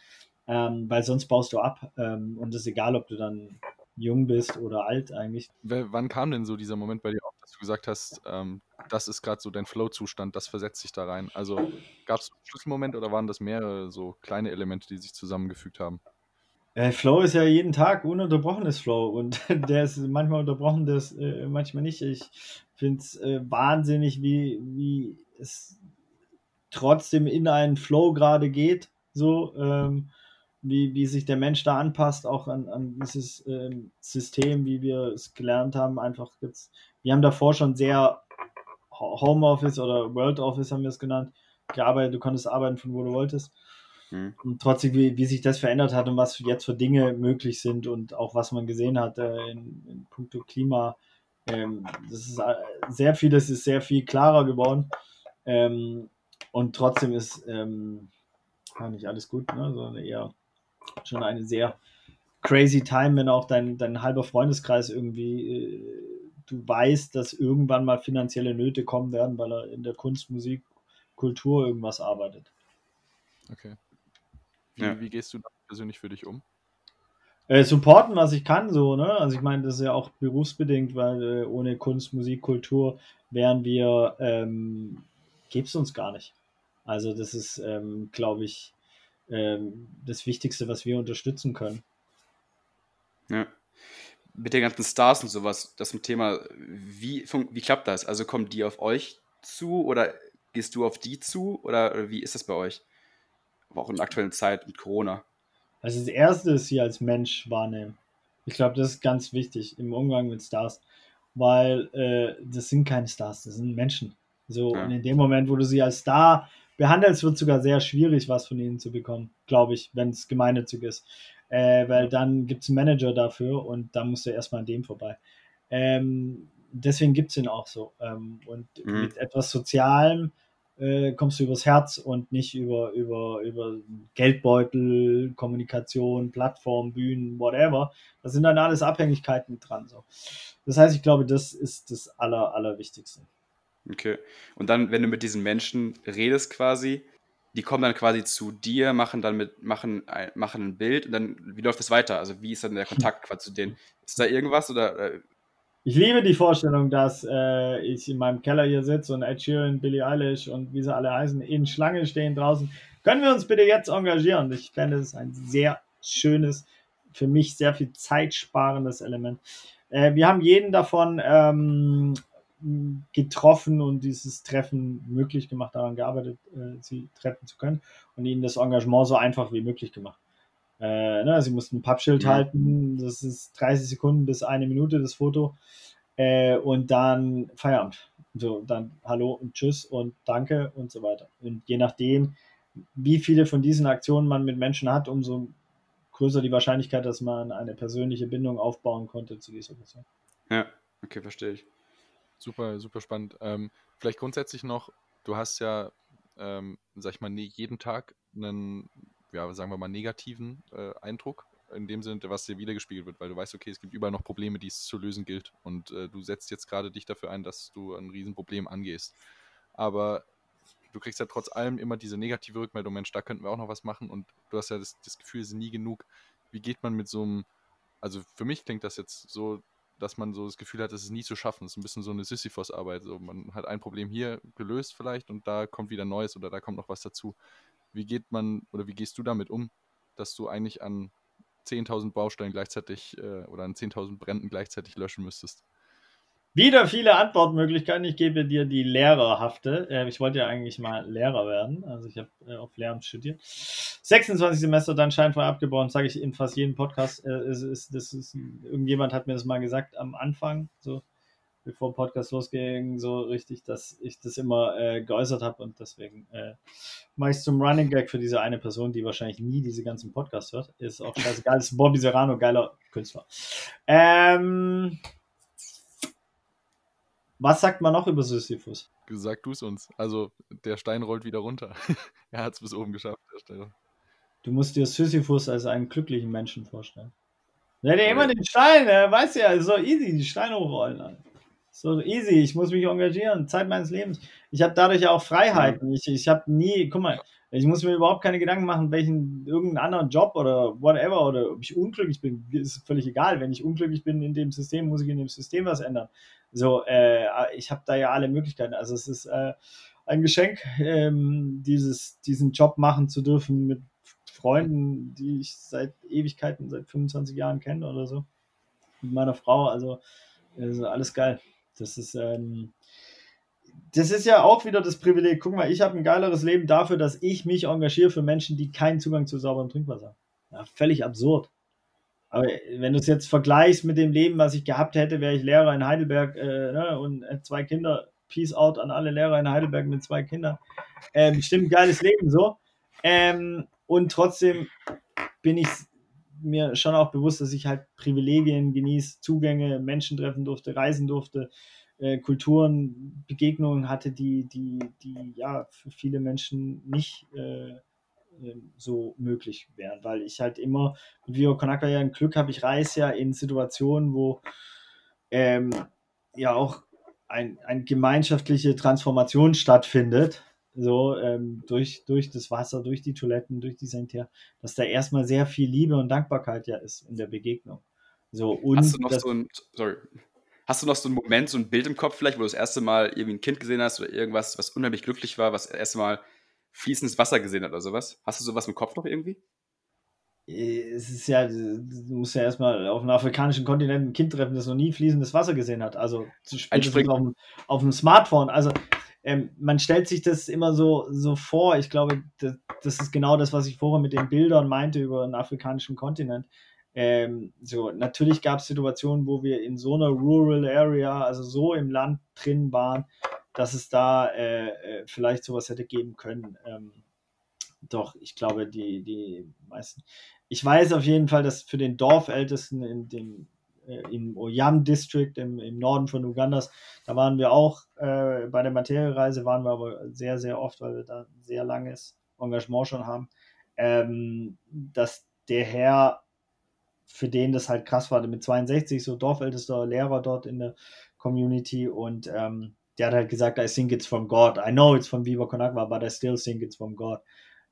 Ähm, weil sonst baust du ab. Ähm, und es ist egal, ob du dann jung bist oder alt eigentlich. W wann kam denn so dieser Moment bei dir auf, dass du gesagt hast, ähm, das ist gerade so dein Flow-Zustand, das versetzt sich da rein? Also gab es einen Schlüsselmoment oder waren das mehrere so kleine Elemente, die sich zusammengefügt haben? Äh, Flow ist ja jeden Tag ununterbrochenes Flow und der ist manchmal unterbrochen, das äh, manchmal nicht. Ich finde es äh, wahnsinnig, wie, wie es trotzdem in einen Flow gerade geht. So, ähm, wie, wie sich der Mensch da anpasst, auch an, an dieses ähm, System, wie wir es gelernt haben. Einfach jetzt, wir haben davor schon sehr Homeoffice oder World Office haben wir es genannt, gearbeitet, du konntest arbeiten von wo du wolltest. Mhm. Und trotzdem, wie, wie sich das verändert hat und was jetzt für Dinge möglich sind und auch was man gesehen hat äh, in, in puncto Klima. Ähm, das ist äh, sehr vieles ist sehr viel klarer geworden. Ähm, und trotzdem ist ähm, nicht alles gut, ne? sondern eher schon eine sehr crazy Time, wenn auch dein, dein halber Freundeskreis irgendwie, äh, du weißt, dass irgendwann mal finanzielle Nöte kommen werden, weil er in der Kunst, Musik, Kultur irgendwas arbeitet. Okay. Wie, ja. wie gehst du da persönlich für dich um? Äh, supporten, was ich kann, so, ne? Also ich meine, das ist ja auch berufsbedingt, weil äh, ohne Kunst, Musik, Kultur wären wir, ähm, gäbe es uns gar nicht. Also das ist, ähm, glaube ich, ähm, das Wichtigste, was wir unterstützen können. Ja. Mit den ganzen Stars und sowas, das Thema, wie, wie klappt das? Also kommen die auf euch zu oder gehst du auf die zu oder wie ist das bei euch? Aber auch in der aktuellen Zeit mit Corona. Also das Erste ist sie als Mensch wahrnehmen. Ich glaube, das ist ganz wichtig im Umgang mit Stars. weil äh, das sind keine Stars, das sind Menschen. So, ja. und in dem Moment, wo du sie als Star wird es sogar sehr schwierig, was von ihnen zu bekommen, glaube ich, wenn es gemeinnützig ist. Äh, weil dann gibt es einen Manager dafür und dann musst du erstmal an dem vorbei. Ähm, deswegen gibt es ihn auch so. Ähm, und mhm. mit etwas Sozialem äh, kommst du übers Herz und nicht über, über, über Geldbeutel, Kommunikation, Plattform, Bühnen, whatever. Das sind dann alles Abhängigkeiten dran. So. Das heißt, ich glaube, das ist das Aller, Allerwichtigste. Okay. Und dann, wenn du mit diesen Menschen redest quasi, die kommen dann quasi zu dir, machen dann mit, machen, machen ein Bild und dann, wie läuft das weiter? Also wie ist dann der Kontakt quasi zu denen? Ist da irgendwas oder äh, ich liebe die Vorstellung, dass äh, ich in meinem Keller hier sitze und Ed Sheeran, Billie Eilish und wie sie alle heißen, in Schlange stehen draußen. Können wir uns bitte jetzt engagieren? Ich fände es ein sehr schönes, für mich sehr viel zeitsparendes Element. Äh, wir haben jeden davon ähm, getroffen und dieses Treffen möglich gemacht, daran gearbeitet, äh, sie treffen zu können und ihnen das Engagement so einfach wie möglich gemacht. Äh, ne, sie mussten ein Pappschild mhm. halten, das ist 30 Sekunden bis eine Minute das Foto. Äh, und dann Feierabend. So, dann Hallo und Tschüss und Danke und so weiter. Und je nachdem, wie viele von diesen Aktionen man mit Menschen hat, umso größer die Wahrscheinlichkeit, dass man eine persönliche Bindung aufbauen konnte zu dieser Person. Ja, okay, verstehe ich. Super, super spannend. Ähm, vielleicht grundsätzlich noch, du hast ja, ähm, sag ich mal, jeden Tag einen ja, sagen wir mal, negativen äh, Eindruck, in dem Sinne, was dir wiedergespiegelt wird, weil du weißt, okay, es gibt überall noch Probleme, die es zu lösen gilt. Und äh, du setzt jetzt gerade dich dafür ein, dass du ein Riesenproblem angehst. Aber du kriegst ja trotz allem immer diese negative Rückmeldung, Mensch, da könnten wir auch noch was machen. Und du hast ja das, das Gefühl, es ist nie genug. Wie geht man mit so einem, also für mich klingt das jetzt so, dass man so das Gefühl hat, es ist nie zu schaffen. Es ist ein bisschen so eine Sisyphos-Arbeit. So, man hat ein Problem hier gelöst vielleicht und da kommt wieder Neues oder da kommt noch was dazu. Wie geht man oder wie gehst du damit um, dass du eigentlich an 10.000 Baustellen gleichzeitig äh, oder an 10.000 Bränden gleichzeitig löschen müsstest? Wieder viele Antwortmöglichkeiten. Ich gebe dir die lehrerhafte. Äh, ich wollte ja eigentlich mal Lehrer werden. Also ich habe äh, auf Lehramt studiert. 26 Semester dann scheinbar abgebrochen, sage ich in fast jedem Podcast. Äh, ist, das ist, irgendjemand hat mir das mal gesagt am Anfang. So, bevor Podcast losging, so richtig, dass ich das immer äh, geäußert habe und deswegen äh, mache ich es zum Running Gag für diese eine Person, die wahrscheinlich nie diese ganzen Podcasts hört. Ist auch scheißegal, ist Bobby Serrano, geiler Künstler. Ähm, was sagt man noch über Sisyphus? Sag du es uns. Also, der Stein rollt wieder runter. er hat es bis oben geschafft, der Stein. Du musst dir Sisyphus als einen glücklichen Menschen vorstellen. Ja, der immer den Stein, er weiß ja, so easy, die Steine hochrollen. Alter. So easy, ich muss mich engagieren, Zeit meines Lebens. Ich habe dadurch auch Freiheiten. Ich, ich habe nie, guck mal, ich muss mir überhaupt keine Gedanken machen, welchen irgendeinen anderen Job oder whatever oder ob ich unglücklich bin, ist völlig egal. Wenn ich unglücklich bin in dem System, muss ich in dem System was ändern. So, äh, ich habe da ja alle Möglichkeiten. Also es ist äh, ein Geschenk, ähm, dieses, diesen Job machen zu dürfen mit Freunden, die ich seit Ewigkeiten, seit 25 Jahren kenne oder so. Mit meiner Frau, also, alles geil. Das ist, ähm, das ist ja auch wieder das Privileg. Guck mal, ich habe ein geileres Leben dafür, dass ich mich engagiere für Menschen, die keinen Zugang zu sauberem Trinkwasser haben. Ja, völlig absurd. Aber wenn du es jetzt vergleichst mit dem Leben, was ich gehabt hätte, wäre ich Lehrer in Heidelberg äh, ne, und äh, zwei Kinder. Peace out an alle Lehrer in Heidelberg mit zwei Kindern. Ähm, bestimmt geiles Leben so. Ähm, und trotzdem bin ich mir schon auch bewusst, dass ich halt Privilegien genieße, Zugänge, Menschen treffen durfte, reisen durfte, äh, Kulturen, Begegnungen hatte, die, die, die ja für viele Menschen nicht äh, so möglich wären, weil ich halt immer mit Vio Konaka ja ein Glück habe, ich reise ja in Situationen, wo ähm, ja auch ein, eine gemeinschaftliche Transformation stattfindet so ähm, durch, durch das Wasser, durch die Toiletten, durch die Sanitär, dass da erstmal sehr viel Liebe und Dankbarkeit ja ist in der Begegnung. So, und hast du noch so ein, sorry, hast du noch so einen Moment, so ein Bild im Kopf vielleicht, wo du das erste Mal irgendwie ein Kind gesehen hast oder irgendwas, was unheimlich glücklich war, was das erste Mal fließendes Wasser gesehen hat oder sowas? Hast du sowas im Kopf noch irgendwie? Es ist ja, du musst ja erstmal auf einem afrikanischen Kontinent ein Kind treffen, das noch nie fließendes Wasser gesehen hat. Also spätestens auf dem, auf dem Smartphone. Also ähm, man stellt sich das immer so, so vor. Ich glaube, das, das, ist genau das, was ich vorher mit den Bildern meinte über den afrikanischen Kontinent. Ähm, so, natürlich gab es Situationen, wo wir in so einer Rural Area, also so im Land drin waren, dass es da äh, äh, vielleicht sowas hätte geben können. Ähm, doch, ich glaube, die, die meisten. Ich weiß auf jeden Fall, dass für den Dorfältesten in dem äh, im Oyam District im, im Norden von Ugandas, da waren wir auch äh, bei der Materiereise, waren wir aber sehr, sehr oft, weil wir da ein sehr langes Engagement schon haben, ähm, dass der Herr, für den das halt krass war, mit 62, so Dorfältester Lehrer dort in der Community und ähm, der hat halt gesagt, I think it's from God. I know it's from Viva Conakwa, but I still think it's from God.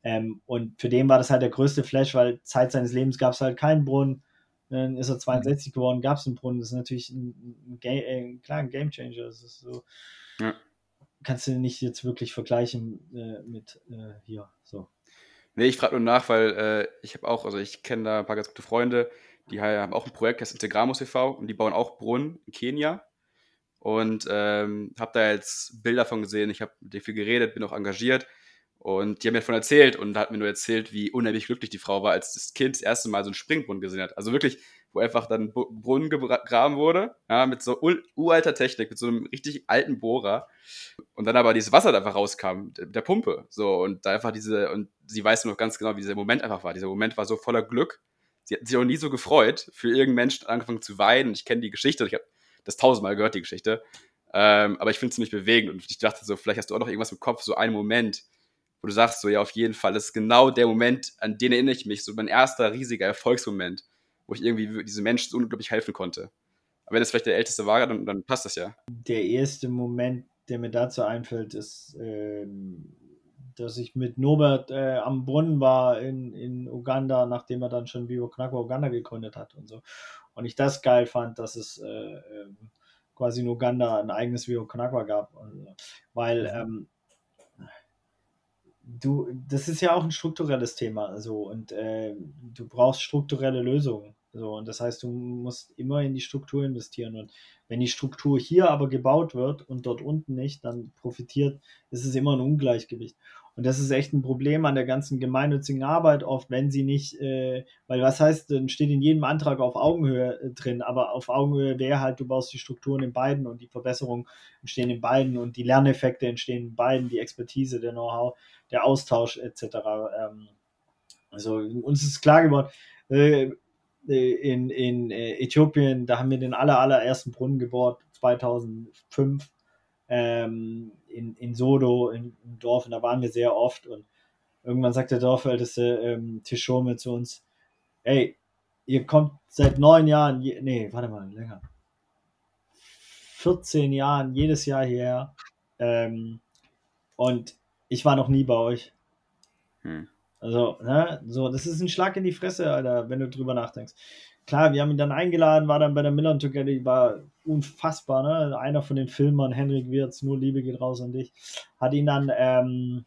Ähm, und für den war das halt der größte Flash, weil Zeit seines Lebens gab es halt keinen Brunnen. Dann ist er 62 geworden, gab es einen Brunnen. Das ist natürlich ein, ein, Game, äh, klar, ein Game Changer. Das ist so. Ja. Kannst du nicht jetzt wirklich vergleichen äh, mit äh, hier. So. Nee, ich frage nur nach, weil äh, ich habe auch, also ich kenne da ein paar ganz gute Freunde, die haben auch ein Projekt, das Integramos e.V. und die bauen auch Brunnen in Kenia. Und ähm, habe da jetzt Bilder von gesehen, ich habe mit denen viel geredet, bin auch engagiert. Und die haben mir davon erzählt und hat mir nur erzählt, wie unheimlich glücklich die Frau war, als das Kind das erste Mal so einen Springbrunnen gesehen hat. Also wirklich, wo einfach dann ein Brunnen gegraben wurde, ja, mit so uralter Technik, mit so einem richtig alten Bohrer. Und dann aber dieses Wasser da einfach rauskam, der, der Pumpe. So, und da einfach diese, und sie weiß noch ganz genau, wie dieser Moment einfach war. Dieser Moment war so voller Glück. Sie hat sich auch nie so gefreut, für irgendeinen Menschen angefangen zu weinen. Ich kenne die Geschichte, ich habe das tausendmal gehört, die Geschichte. Ähm, aber ich finde es ziemlich bewegend und ich dachte so, vielleicht hast du auch noch irgendwas im Kopf, so einen Moment, wo du sagst, so ja, auf jeden Fall, das ist genau der Moment, an den erinnere ich mich, so mein erster riesiger Erfolgsmoment, wo ich irgendwie diesem Menschen so unglaublich helfen konnte. Aber wenn das vielleicht der älteste war, dann, dann passt das ja. Der erste Moment, der mir dazu einfällt, ist, ähm, dass ich mit Norbert äh, am Brunnen war in, in Uganda, nachdem er dann schon Vivo Knacko Uganda gegründet hat und so. Und ich das geil fand, dass es äh, äh, quasi in Uganda ein eigenes Vivo Knacko gab. Also, weil ähm, du, das ist ja auch ein strukturelles Thema, so und äh, du brauchst strukturelle Lösungen. So, und das heißt, du musst immer in die Struktur investieren. Und wenn die Struktur hier aber gebaut wird und dort unten nicht, dann profitiert, ist es immer ein Ungleichgewicht. Und das ist echt ein Problem an der ganzen gemeinnützigen Arbeit oft, wenn sie nicht, äh, weil was heißt, dann steht in jedem Antrag auf Augenhöhe äh, drin, aber auf Augenhöhe wäre halt, du baust die Strukturen in beiden und die Verbesserungen entstehen in beiden und die Lerneffekte entstehen in beiden, die Expertise, der Know-how der Austausch etc. Ähm, also uns ist klar geworden, äh, äh, in, in äh, Äthiopien, da haben wir den aller, allerersten Brunnen gebohrt, 2005, ähm, in, in Sodo, in, im Dorf, und da waren wir sehr oft und irgendwann sagt der Dorfälteste ähm, Tischome zu uns, ey, ihr kommt seit neun Jahren, je, nee, warte mal, länger, 14 Jahren jedes Jahr hierher ähm, und ich war noch nie bei euch. Hm. Also, ne, so, das ist ein Schlag in die Fresse, Alter, wenn du drüber nachdenkst. Klar, wir haben ihn dann eingeladen, war dann bei der Miller Together, war unfassbar, ne? Einer von den Filmern, Henrik Wirz, nur Liebe geht raus an dich, hat ihn dann, ähm,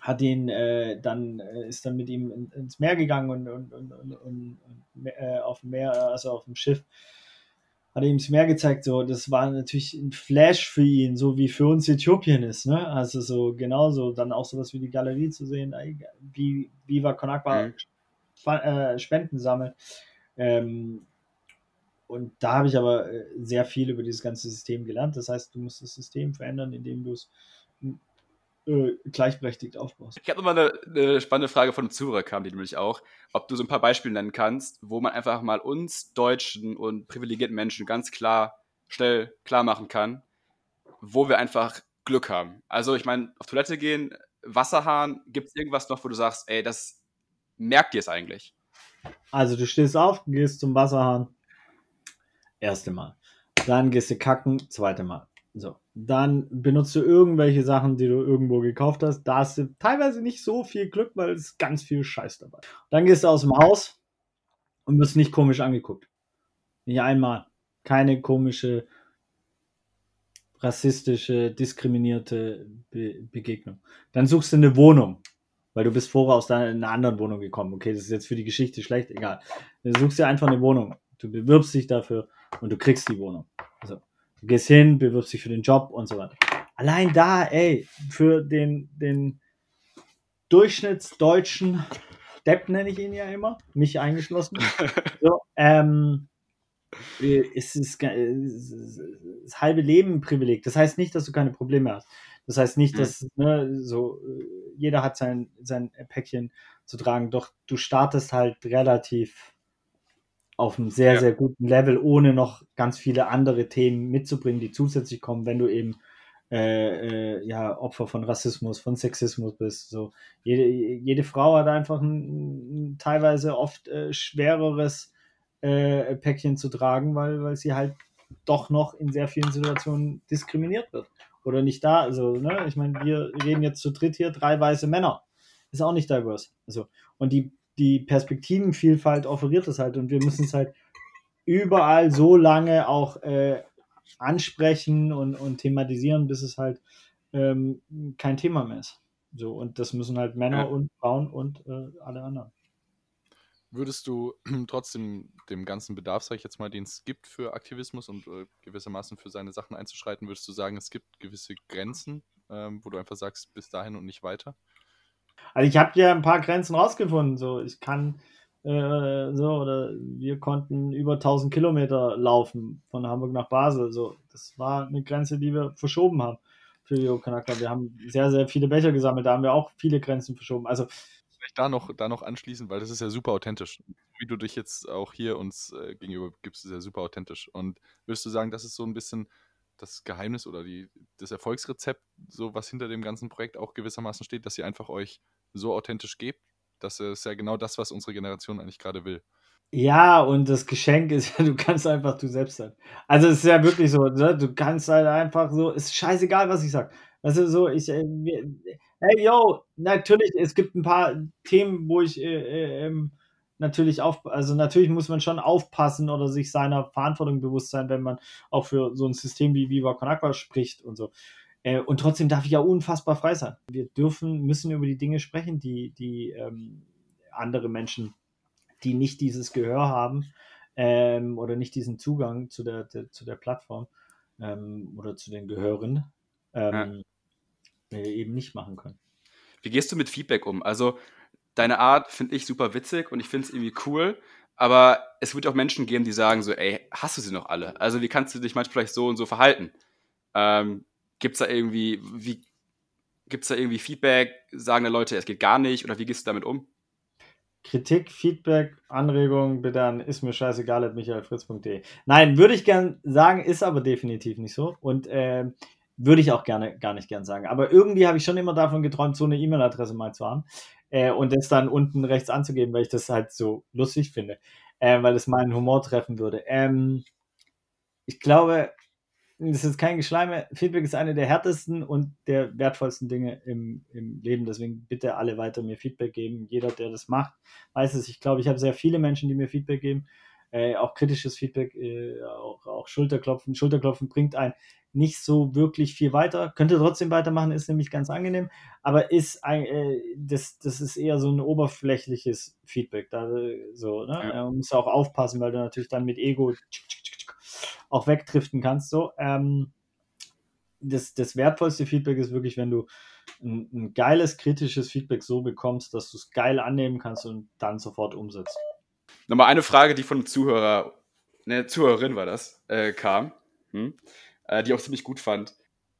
hat ihn äh, dann, äh, ist dann mit ihm in, ins Meer gegangen und, und, und, und, und äh, auf dem Meer, also auf dem Schiff hat ihm das Meer gezeigt, so, das war natürlich ein Flash für ihn, so wie für uns Äthiopien ist, ne? Also so genauso, dann auch sowas wie die Galerie zu sehen, wie Viva Konakwa mhm. äh, Spenden sammelt. Ähm, und da habe ich aber äh, sehr viel über dieses ganze System gelernt. Das heißt, du musst das System verändern, indem du es äh, gleichberechtigt aufbaust. Ich habe nochmal eine, eine spannende Frage von einem Zuhörer kam, die nämlich auch, ob du so ein paar Beispiele nennen kannst, wo man einfach mal uns Deutschen und privilegierten Menschen ganz klar, schnell klar machen kann, wo wir einfach Glück haben. Also ich meine, auf Toilette gehen, Wasserhahn, gibt es irgendwas noch, wo du sagst, ey, das merkt ihr es eigentlich? Also du stehst auf, gehst zum Wasserhahn, erste Mal. Dann gehst du kacken, zweite Mal. So, dann benutzt du irgendwelche Sachen, die du irgendwo gekauft hast. Da hast du teilweise nicht so viel Glück, weil es ist ganz viel Scheiß dabei. Dann gehst du aus dem Haus und wirst nicht komisch angeguckt. Nicht einmal. Keine komische, rassistische, diskriminierte Be Begegnung. Dann suchst du eine Wohnung, weil du bist vorher aus einer anderen Wohnung gekommen. Okay, das ist jetzt für die Geschichte schlecht, egal. Dann suchst dir einfach eine Wohnung. Du bewirbst dich dafür und du kriegst die Wohnung. Also, Du gehst hin, bewirbst dich für den Job und so weiter. Allein da, ey, für den, den Durchschnittsdeutschen Depp nenne ich ihn ja immer, mich eingeschlossen. so, ähm, äh, es ist, es ist das halbe Leben ein Privileg. Das heißt nicht, dass du keine Probleme hast. Das heißt nicht, dass ne, so jeder hat sein, sein Päckchen zu tragen, doch du startest halt relativ auf einem sehr, ja. sehr guten Level, ohne noch ganz viele andere Themen mitzubringen, die zusätzlich kommen, wenn du eben äh, äh, ja, Opfer von Rassismus, von Sexismus bist. So. Jede, jede Frau hat einfach ein, ein teilweise oft äh, schwereres äh, Päckchen zu tragen, weil, weil sie halt doch noch in sehr vielen Situationen diskriminiert wird. Oder nicht da. Also, ne, ich meine, wir reden jetzt zu dritt hier, drei weiße Männer. Ist auch nicht diverse. Also, und die, die Perspektivenvielfalt offeriert das halt und wir müssen es halt überall so lange auch äh, ansprechen und, und thematisieren, bis es halt ähm, kein Thema mehr ist. So, und das müssen halt Männer ja. und Frauen und äh, alle anderen. Würdest du trotzdem dem ganzen Bedarf, sag ich jetzt mal, den es gibt für Aktivismus und äh, gewissermaßen für seine Sachen einzuschreiten, würdest du sagen, es gibt gewisse Grenzen, ähm, wo du einfach sagst, bis dahin und nicht weiter? Also ich habe ja ein paar Grenzen rausgefunden. So, ich kann äh, so oder wir konnten über 1000 Kilometer laufen von Hamburg nach Basel. So, das war eine Grenze, die wir verschoben haben für Kanakler. Wir haben sehr, sehr viele Becher gesammelt. Da haben wir auch viele Grenzen verschoben. Also vielleicht da noch, da noch anschließen, weil das ist ja super authentisch. Wie du dich jetzt auch hier uns äh, gegenüber gibst, ist ja super authentisch. Und würdest du sagen, das ist so ein bisschen das Geheimnis oder die, das Erfolgsrezept, so was hinter dem ganzen Projekt auch gewissermaßen steht, dass ihr einfach euch so authentisch gebt? Das ist ja genau das, was unsere Generation eigentlich gerade will. Ja, und das Geschenk ist ja, du kannst einfach du selbst sein. Also es ist ja wirklich so, ne? du kannst halt einfach so, ist scheißegal, was ich sag. Also so, ich, äh, hey yo, natürlich, es gibt ein paar Themen, wo ich äh, äh, ähm, natürlich auf, also natürlich muss man schon aufpassen oder sich seiner Verantwortung bewusst sein, wenn man auch für so ein System wie Viva Con spricht und so. Äh, und trotzdem darf ich ja unfassbar frei sein. Wir dürfen, müssen über die Dinge sprechen, die, die ähm, andere Menschen, die nicht dieses Gehör haben ähm, oder nicht diesen Zugang zu der, der zu der Plattform ähm, oder zu den Gehören, ähm, ja. äh, eben nicht machen können. Wie gehst du mit Feedback um? Also deine Art finde ich super witzig und ich finde es irgendwie cool, aber es wird auch Menschen geben, die sagen so, ey, hast du sie noch alle? Also wie kannst du dich manchmal vielleicht so und so verhalten? Ähm, Gibt es da irgendwie, wie, gibt's da irgendwie Feedback? Sagen da Leute, es geht gar nicht? Oder wie gehst du damit um? Kritik, Feedback, Anregungen bitte an ist mir scheißegal at michaelfritz.de. Nein, würde ich gern sagen, ist aber definitiv nicht so. Und äh, würde ich auch gerne gar nicht gern sagen. Aber irgendwie habe ich schon immer davon geträumt, so eine E-Mail-Adresse mal zu haben äh, und das dann unten rechts anzugeben, weil ich das halt so lustig finde, äh, weil es meinen Humor treffen würde. Ähm, ich glaube, das ist kein Geschleime. Feedback ist eine der härtesten und der wertvollsten Dinge im, im Leben. Deswegen bitte alle weiter mir Feedback geben. Jeder, der das macht, weiß es. Ich glaube, ich habe sehr viele Menschen, die mir Feedback geben. Äh, auch kritisches Feedback, äh, auch, auch Schulterklopfen. Schulterklopfen bringt ein nicht so wirklich viel weiter. Könnte trotzdem weitermachen, ist nämlich ganz angenehm, aber ist ein, äh, das, das ist eher so ein oberflächliches Feedback. Da, so, ne? Ja. Man muss auch aufpassen, weil du natürlich dann mit Ego auch wegdriften kannst. So. Ähm, das, das wertvollste Feedback ist wirklich, wenn du ein, ein geiles, kritisches Feedback so bekommst, dass du es geil annehmen kannst und dann sofort umsetzt. Nochmal eine Frage, die von einem Zuhörer, eine Zuhörerin war das, äh, kam. Hm? äh, die auch ziemlich gut fand.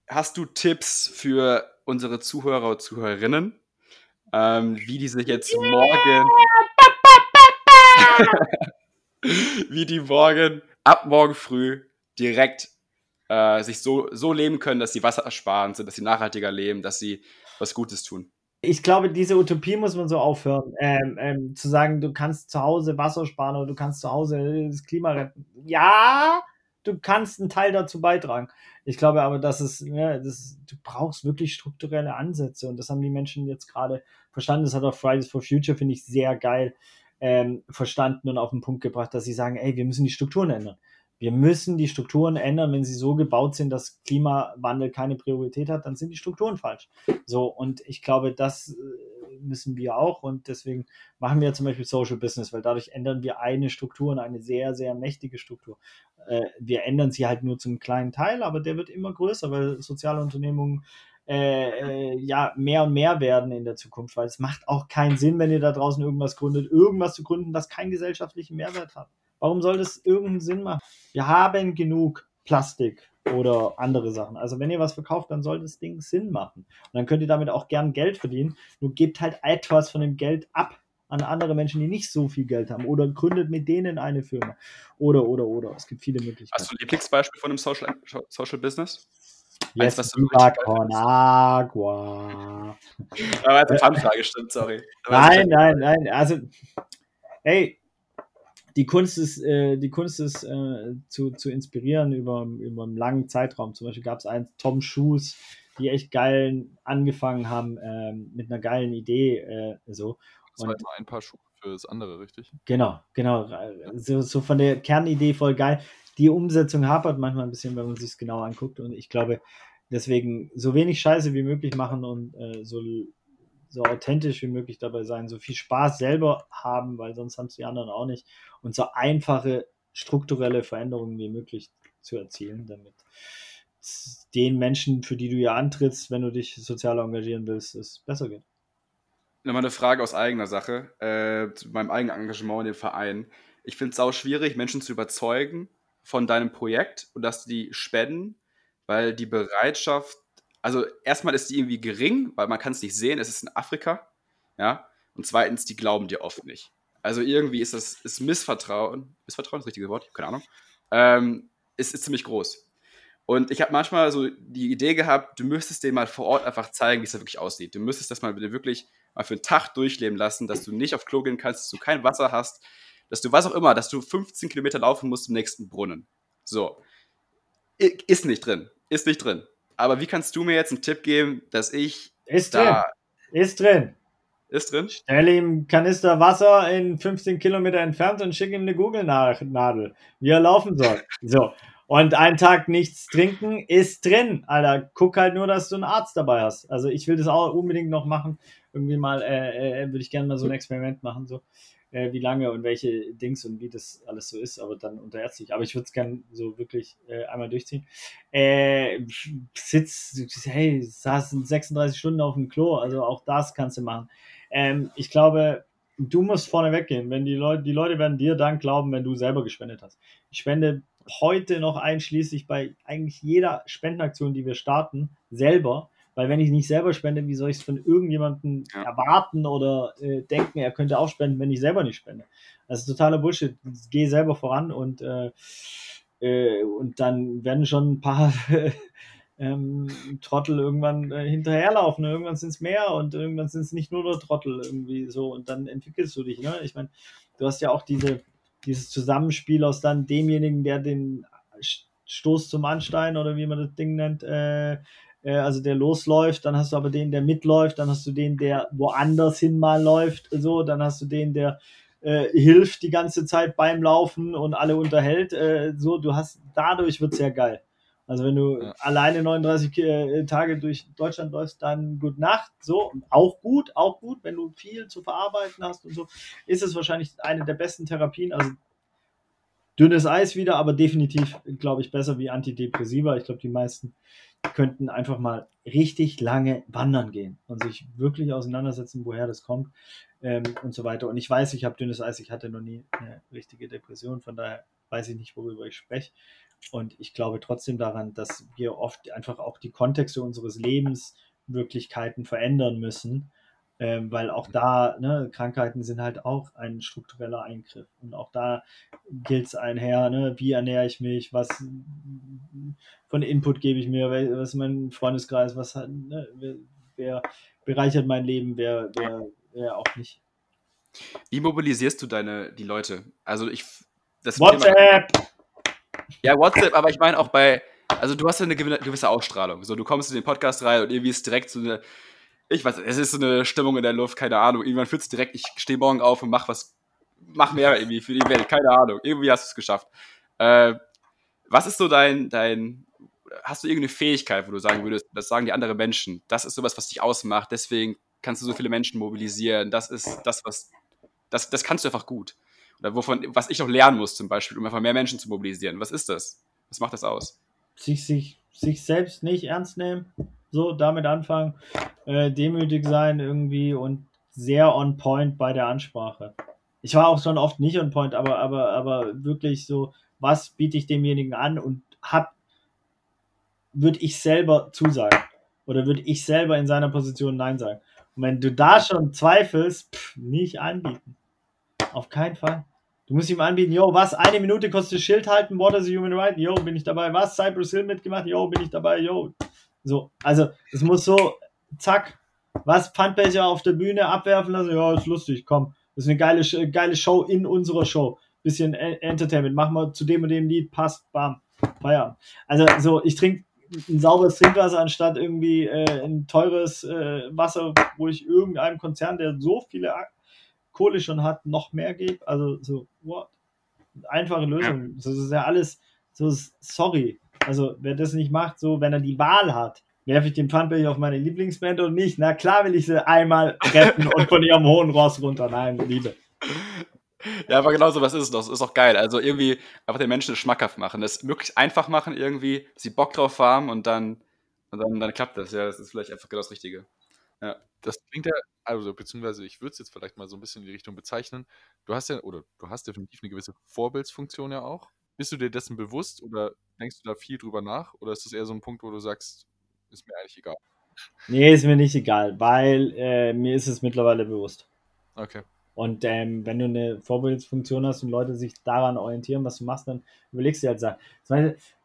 Hast du Tipps für unsere Zuhörer und Zuhörerinnen, ähm, wie die sich jetzt morgen, wie die morgen, ab morgen früh direkt äh, sich so, so leben können, dass sie wassersparend sind, dass sie nachhaltiger leben, dass sie was Gutes tun? Ich glaube, diese Utopie muss man so aufhören. Ähm, ähm, zu sagen, du kannst zu Hause Wasser sparen oder du kannst zu Hause das Klima retten. Ja, du kannst einen Teil dazu beitragen. Ich glaube aber, dass es, ja, das, du brauchst wirklich strukturelle Ansätze und das haben die Menschen jetzt gerade verstanden. Das hat auch Fridays for Future, finde ich, sehr geil ähm, verstanden und auf den Punkt gebracht, dass sie sagen, ey, wir müssen die Strukturen ändern. Wir müssen die Strukturen ändern, wenn sie so gebaut sind, dass Klimawandel keine Priorität hat, dann sind die Strukturen falsch. So, und ich glaube, das äh, müssen wir auch und deswegen machen wir zum Beispiel Social Business, weil dadurch ändern wir eine Struktur und eine sehr, sehr mächtige Struktur. Äh, wir ändern sie halt nur zum kleinen Teil, aber der wird immer größer, weil soziale Unternehmungen äh, äh, ja, mehr und mehr werden in der Zukunft, weil es macht auch keinen Sinn, wenn ihr da draußen irgendwas gründet, irgendwas zu gründen, das keinen gesellschaftlichen Mehrwert hat. Warum soll das irgendeinen Sinn machen? Wir haben genug Plastik oder andere Sachen. Also wenn ihr was verkauft, dann soll das Ding Sinn machen. Und dann könnt ihr damit auch gern Geld verdienen. Nur gebt halt etwas von dem Geld ab an andere Menschen, die nicht so viel Geld haben oder gründet mit denen eine Firma. Oder, oder, oder. Es gibt viele Möglichkeiten. Hast du ein Lieblingsbeispiel von einem Social, Social Business? Yes, Eins, Viva con agua. Aber als eine Fanfrage, stimmt, sorry. nein, nein, nein. Also, hey, die Kunst ist, äh, die Kunst ist äh, zu, zu inspirieren über, über einen langen Zeitraum. Zum Beispiel gab es einen Tom Shoes, die echt geil angefangen haben ähm, mit einer geilen Idee. Äh, so. Das war ein paar Schuhe für das andere, richtig? Genau, genau. So, so von der Kernidee voll geil. Die Umsetzung hapert manchmal ein bisschen, wenn man sich es genau anguckt. Und ich glaube, deswegen so wenig Scheiße wie möglich machen und äh, so, so authentisch wie möglich dabei sein, so viel Spaß selber haben, weil sonst haben es die anderen auch nicht. Und so einfache strukturelle Veränderungen wie möglich zu erzielen, damit den Menschen, für die du ja antrittst, wenn du dich sozial engagieren willst, es besser geht. Nochmal eine Frage aus eigener Sache, äh, zu meinem eigenen Engagement in dem Verein. Ich finde es auch schwierig, Menschen zu überzeugen von deinem Projekt und dass die spenden, weil die Bereitschaft, also erstmal ist die irgendwie gering, weil man kann es nicht sehen, es ist in Afrika, ja, und zweitens, die glauben dir oft nicht. Also irgendwie ist das ist Missvertrauen, Missvertrauen ist das richtige Wort, keine Ahnung, ähm, ist, ist ziemlich groß. Und ich habe manchmal so die Idee gehabt, du müsstest denen mal vor Ort einfach zeigen, wie es da wirklich aussieht. Du müsstest das mal wirklich mal für einen Tag durchleben lassen, dass du nicht auf Klo gehen kannst, dass du kein Wasser hast, dass du was auch immer, dass du 15 Kilometer laufen musst zum nächsten Brunnen. So. Ist nicht drin. Ist nicht drin. Aber wie kannst du mir jetzt einen Tipp geben, dass ich. Ist da drin. Ist drin. Ist drin? Stell ihm Kanister Wasser in 15 Kilometer entfernt und schick ihm eine Google-Nadel, wie er laufen soll. So. Und einen Tag nichts trinken ist drin, Alter. Guck halt nur, dass du einen Arzt dabei hast. Also ich will das auch unbedingt noch machen. Irgendwie mal, äh, äh, würde ich gerne mal so ein Experiment machen, so äh, wie lange und welche Dings und wie das alles so ist, aber dann unter ärztlich. Aber ich würde es gerne so wirklich äh, einmal durchziehen. Äh, Sitz, hey, saß 36 Stunden auf dem Klo, also auch das kannst du machen. Ähm, ich glaube, du musst vorne weggehen. Wenn die Leute, die Leute werden dir dann glauben, wenn du selber gespendet hast. Ich spende heute noch einschließlich bei eigentlich jeder Spendenaktion, die wir starten, selber. Weil wenn ich nicht selber spende, wie soll ich es von irgendjemandem ja. erwarten oder äh, denken, er könnte auch spenden, wenn ich selber nicht spende? Das ist totaler Bullshit. Geh selber voran und, äh, äh, und dann werden schon ein paar ähm, Trottel irgendwann äh, hinterherlaufen. Irgendwann sind es mehr und irgendwann sind es nicht nur nur Trottel irgendwie so und dann entwickelst du dich. Ne? Ich meine, du hast ja auch diese dieses Zusammenspiel aus dann demjenigen, der den Stoß zum Anstein oder wie man das Ding nennt, äh, also der losläuft, dann hast du aber den, der mitläuft, dann hast du den, der woanders hin mal läuft, so, dann hast du den, der äh, hilft die ganze Zeit beim Laufen und alle unterhält, äh, so, du hast, dadurch wird es ja geil. Also wenn du ja. alleine 39 äh, Tage durch Deutschland läufst, dann gut Nacht, so, auch gut, auch gut, wenn du viel zu verarbeiten hast und so, ist es wahrscheinlich eine der besten Therapien, also dünnes Eis wieder, aber definitiv, glaube ich, besser wie Antidepressiva. Ich glaube, die meisten könnten einfach mal richtig lange wandern gehen und sich wirklich auseinandersetzen, woher das kommt ähm, und so weiter. Und ich weiß, ich habe dünnes Eis, ich hatte noch nie eine richtige Depression, von daher weiß ich nicht, worüber ich spreche. Und ich glaube trotzdem daran, dass wir oft einfach auch die Kontexte unseres Lebens, Wirklichkeiten verändern müssen, ähm, weil auch da, ne, Krankheiten sind halt auch ein struktureller Eingriff. Und auch da gilt es einher, ne, wie ernähre ich mich, was von Input gebe ich mir, was ist mein Freundeskreis, was hat, ne, wer, wer, bereichert mein Leben, wer, wer, wer auch nicht. Wie mobilisierst du deine, die Leute? Also ich. Das WhatsApp! Thema, ja, WhatsApp, aber ich meine auch bei, also du hast ja eine gewisse Ausstrahlung. So, du kommst in den Podcast rein und irgendwie ist direkt so eine, ich weiß, es ist so eine Stimmung in der Luft, keine Ahnung. Irgendwann fühlt es direkt, ich stehe morgen auf und mach was, mach mehr irgendwie für die Welt, keine Ahnung. Irgendwie hast du es geschafft. Äh, was ist so dein, dein, hast du irgendeine Fähigkeit, wo du sagen würdest, das sagen die anderen Menschen, das ist sowas, was dich ausmacht, deswegen kannst du so viele Menschen mobilisieren, das ist das, was, das, das kannst du einfach gut. Oder wovon, was ich noch lernen muss zum Beispiel, um einfach mehr Menschen zu mobilisieren. Was ist das? Was macht das aus? Sich, sich, sich selbst nicht ernst nehmen, so damit anfangen, äh, demütig sein irgendwie und sehr on point bei der Ansprache. Ich war auch schon oft nicht on point, aber, aber, aber wirklich so, was biete ich demjenigen an und hab, würde ich selber zusagen oder würde ich selber in seiner Position Nein sagen. Und wenn du da schon zweifelst, pff, nicht anbieten. Auf keinen Fall. Du musst ihm anbieten, yo, was, eine Minute kostet Schild halten, What is a Human Right? Yo, bin ich dabei. Was, Cypress Hill mitgemacht? Yo, bin ich dabei. Yo. So, also, es muss so, zack, was, Pfandbecher auf der Bühne abwerfen lassen? Ja, ist lustig, komm. Das ist eine geile, geile Show in unserer Show. Bisschen Entertainment. Machen wir zu dem und dem Lied, passt, bam, Feierabend. Also, so, ich trinke ein sauberes Trinkwasser anstatt irgendwie äh, ein teures äh, Wasser, wo ich irgendeinem Konzern, der so viele Kohle schon hat, noch mehr gebe. Also so, what? Einfache Lösung. Das ist ja alles so, sorry. Also wer das nicht macht, so, wenn er die Wahl hat, werfe ich den Pfandbecher auf meine Lieblingsband oder nicht? Na klar will ich sie einmal retten und von ihrem hohen Ross runter. Nein, Liebe. Ja, aber genau so was ist es doch. Das ist auch geil. Also irgendwie einfach den Menschen schmackhaft machen. Das möglichst einfach machen irgendwie, dass sie Bock drauf haben und dann, und dann, dann klappt das. Ja, das ist vielleicht einfach genau das Richtige. Ja. Das klingt ja, also beziehungsweise ich würde es jetzt vielleicht mal so ein bisschen in die Richtung bezeichnen. Du hast ja, oder du hast definitiv eine gewisse Vorbildsfunktion ja auch. Bist du dir dessen bewusst oder denkst du da viel drüber nach? Oder ist das eher so ein Punkt, wo du sagst, ist mir eigentlich egal? Nee, ist mir nicht egal, weil äh, mir ist es mittlerweile bewusst. Okay. Und ähm, wenn du eine Vorbildsfunktion hast und Leute sich daran orientieren, was du machst, dann überlegst du halt so,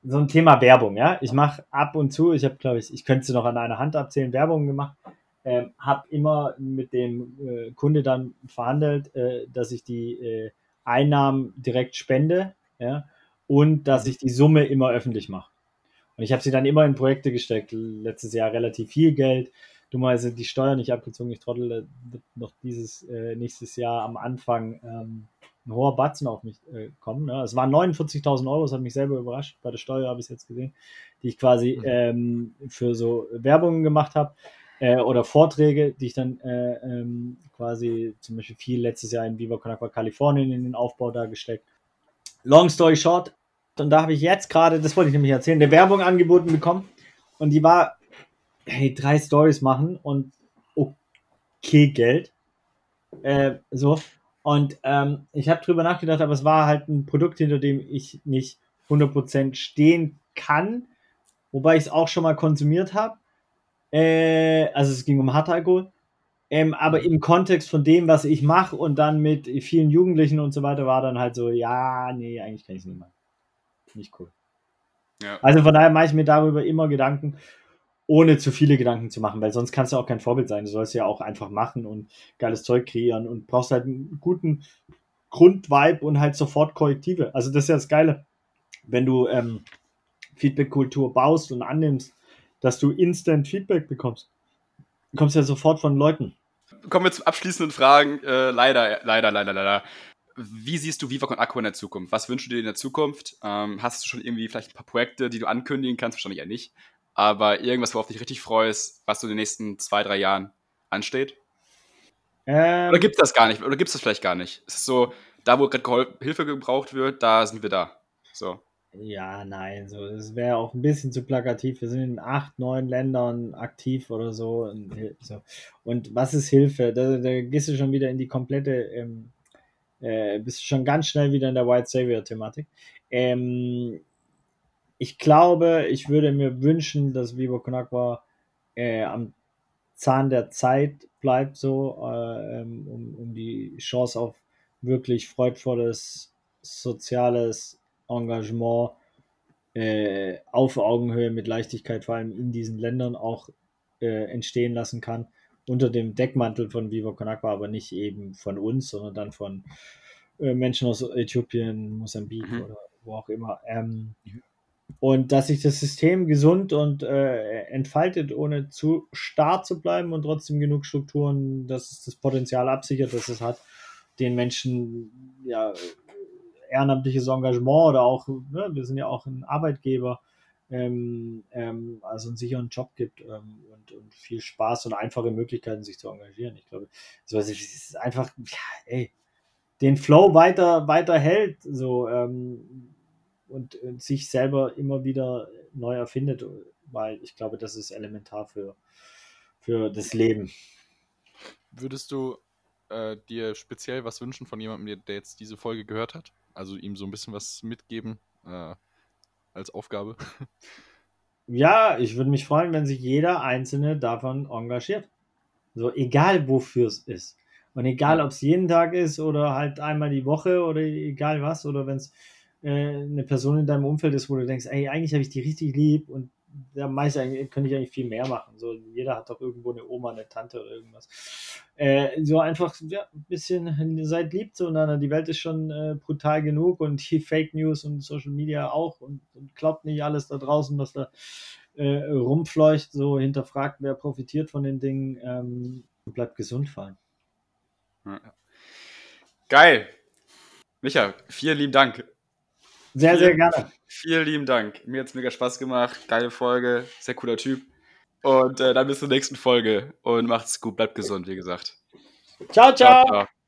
so ein Thema Werbung, ja. Ich mache ab und zu, ich habe, glaube ich, ich könnte sie noch an einer Hand abzählen, Werbung gemacht, ähm, habe immer mit dem äh, Kunde dann verhandelt, äh, dass ich die äh, Einnahmen direkt spende, ja, und dass ich die Summe immer öffentlich mache. Und ich habe sie dann immer in Projekte gesteckt. Letztes Jahr relativ viel Geld dummerweise die Steuer nicht abgezogen. Ich trottel, wird noch dieses äh, nächstes Jahr am Anfang ähm, ein hoher Batzen auf mich äh, kommen. Ne? Es waren 49.000 Euro, das hat mich selber überrascht. Bei der Steuer habe ich es jetzt gesehen, die ich quasi mhm. ähm, für so Werbungen gemacht habe äh, oder Vorträge, die ich dann äh, ähm, quasi zum Beispiel viel letztes Jahr in Viva Con Agua Kalifornien in den Aufbau da gesteckt. Long story short, und da habe ich jetzt gerade, das wollte ich nämlich erzählen, eine Werbung angeboten bekommen und die war hey, drei Stories machen und okay Geld. Äh, so. Und ähm, ich habe drüber nachgedacht, aber es war halt ein Produkt, hinter dem ich nicht 100% stehen kann, wobei ich es auch schon mal konsumiert habe. Äh, also es ging um Hartalkohol. Ähm, aber im Kontext von dem, was ich mache und dann mit vielen Jugendlichen und so weiter, war dann halt so, ja, nee, eigentlich kann ich es nicht machen. Nicht cool. Ja. Also von daher mache ich mir darüber immer Gedanken ohne zu viele Gedanken zu machen, weil sonst kannst du auch kein Vorbild sein. Du sollst ja auch einfach machen und geiles Zeug kreieren und brauchst halt einen guten Grundvibe und halt sofort Korrektive. Also das ist ja das Geile, wenn du ähm, Feedback-Kultur baust und annimmst, dass du instant Feedback bekommst. Du kommst ja sofort von Leuten. Kommen wir zu abschließenden Fragen. Äh, leider, leider, leider, leider. Wie siehst du Viva con Aqua in der Zukunft? Was wünschst du dir in der Zukunft? Ähm, hast du schon irgendwie vielleicht ein paar Projekte, die du ankündigen kannst? Wahrscheinlich ja nicht aber irgendwas, worauf dich richtig freust, was so in den nächsten zwei, drei Jahren ansteht? Ähm, oder gibt es das gar nicht? Oder gibt es das vielleicht gar nicht? Es ist so, da wo gerade Hilfe gebraucht wird, da sind wir da. So. Ja, nein, so, das wäre auch ein bisschen zu plakativ. Wir sind in acht, neun Ländern aktiv oder so. Und, so. und was ist Hilfe? Da, da, gehst du schon wieder in die komplette, ähm, äh, bist schon ganz schnell wieder in der White Savior-Thematik. Ähm, ich glaube, ich würde mir wünschen, dass Vivo Conakwa äh, am Zahn der Zeit bleibt, so, äh, ähm, um, um die Chance auf wirklich freudvolles soziales Engagement äh, auf Augenhöhe mit Leichtigkeit, vor allem in diesen Ländern auch äh, entstehen lassen kann, unter dem Deckmantel von Viva Conakwa, aber nicht eben von uns, sondern dann von äh, Menschen aus Äthiopien, Mosambik mhm. oder wo auch immer. Ähm, und dass sich das System gesund und äh, entfaltet, ohne zu starr zu bleiben und trotzdem genug Strukturen, dass es das Potenzial absichert, dass es hat, den Menschen ja ehrenamtliches Engagement oder auch, ne, wir sind ja auch ein Arbeitgeber, ähm, ähm, also einen sicheren Job gibt ähm, und, und, viel Spaß und einfache Möglichkeiten, sich zu engagieren. Ich glaube, so, also, es ist einfach, ja, ey, den Flow weiter, weiter hält, so, ähm, und, und sich selber immer wieder neu erfindet. weil ich glaube, das ist elementar für, für das Leben. Würdest du äh, dir speziell was wünschen von jemandem, der jetzt diese Folge gehört hat? Also ihm so ein bisschen was mitgeben äh, als Aufgabe? Ja, ich würde mich freuen, wenn sich jeder Einzelne davon engagiert. So, egal wofür es ist. Und egal, ob es jeden Tag ist oder halt einmal die Woche oder egal was, oder wenn es äh, eine Person in deinem Umfeld ist, wo du denkst, ey, eigentlich habe ich die richtig lieb und da meist könnte ich eigentlich viel mehr machen. So, jeder hat doch irgendwo eine Oma, eine Tante oder irgendwas. Äh, so einfach ja, ein bisschen seid lieb zueinander. Die Welt ist schon äh, brutal genug und die Fake News und Social Media auch und, und glaubt nicht alles da draußen, was da äh, rumfleucht. So hinterfragt, wer profitiert von den Dingen. Ähm, bleibt gesund fallen. Ja. Geil. Micha, vielen lieben Dank. Sehr, sehr gerne. Vielen lieben Dank. Mir hat es mega Spaß gemacht. Geile Folge. Sehr cooler Typ. Und äh, dann bis zur nächsten Folge. Und macht's gut. Bleibt gesund, wie gesagt. ciao. ciao. ciao, ciao.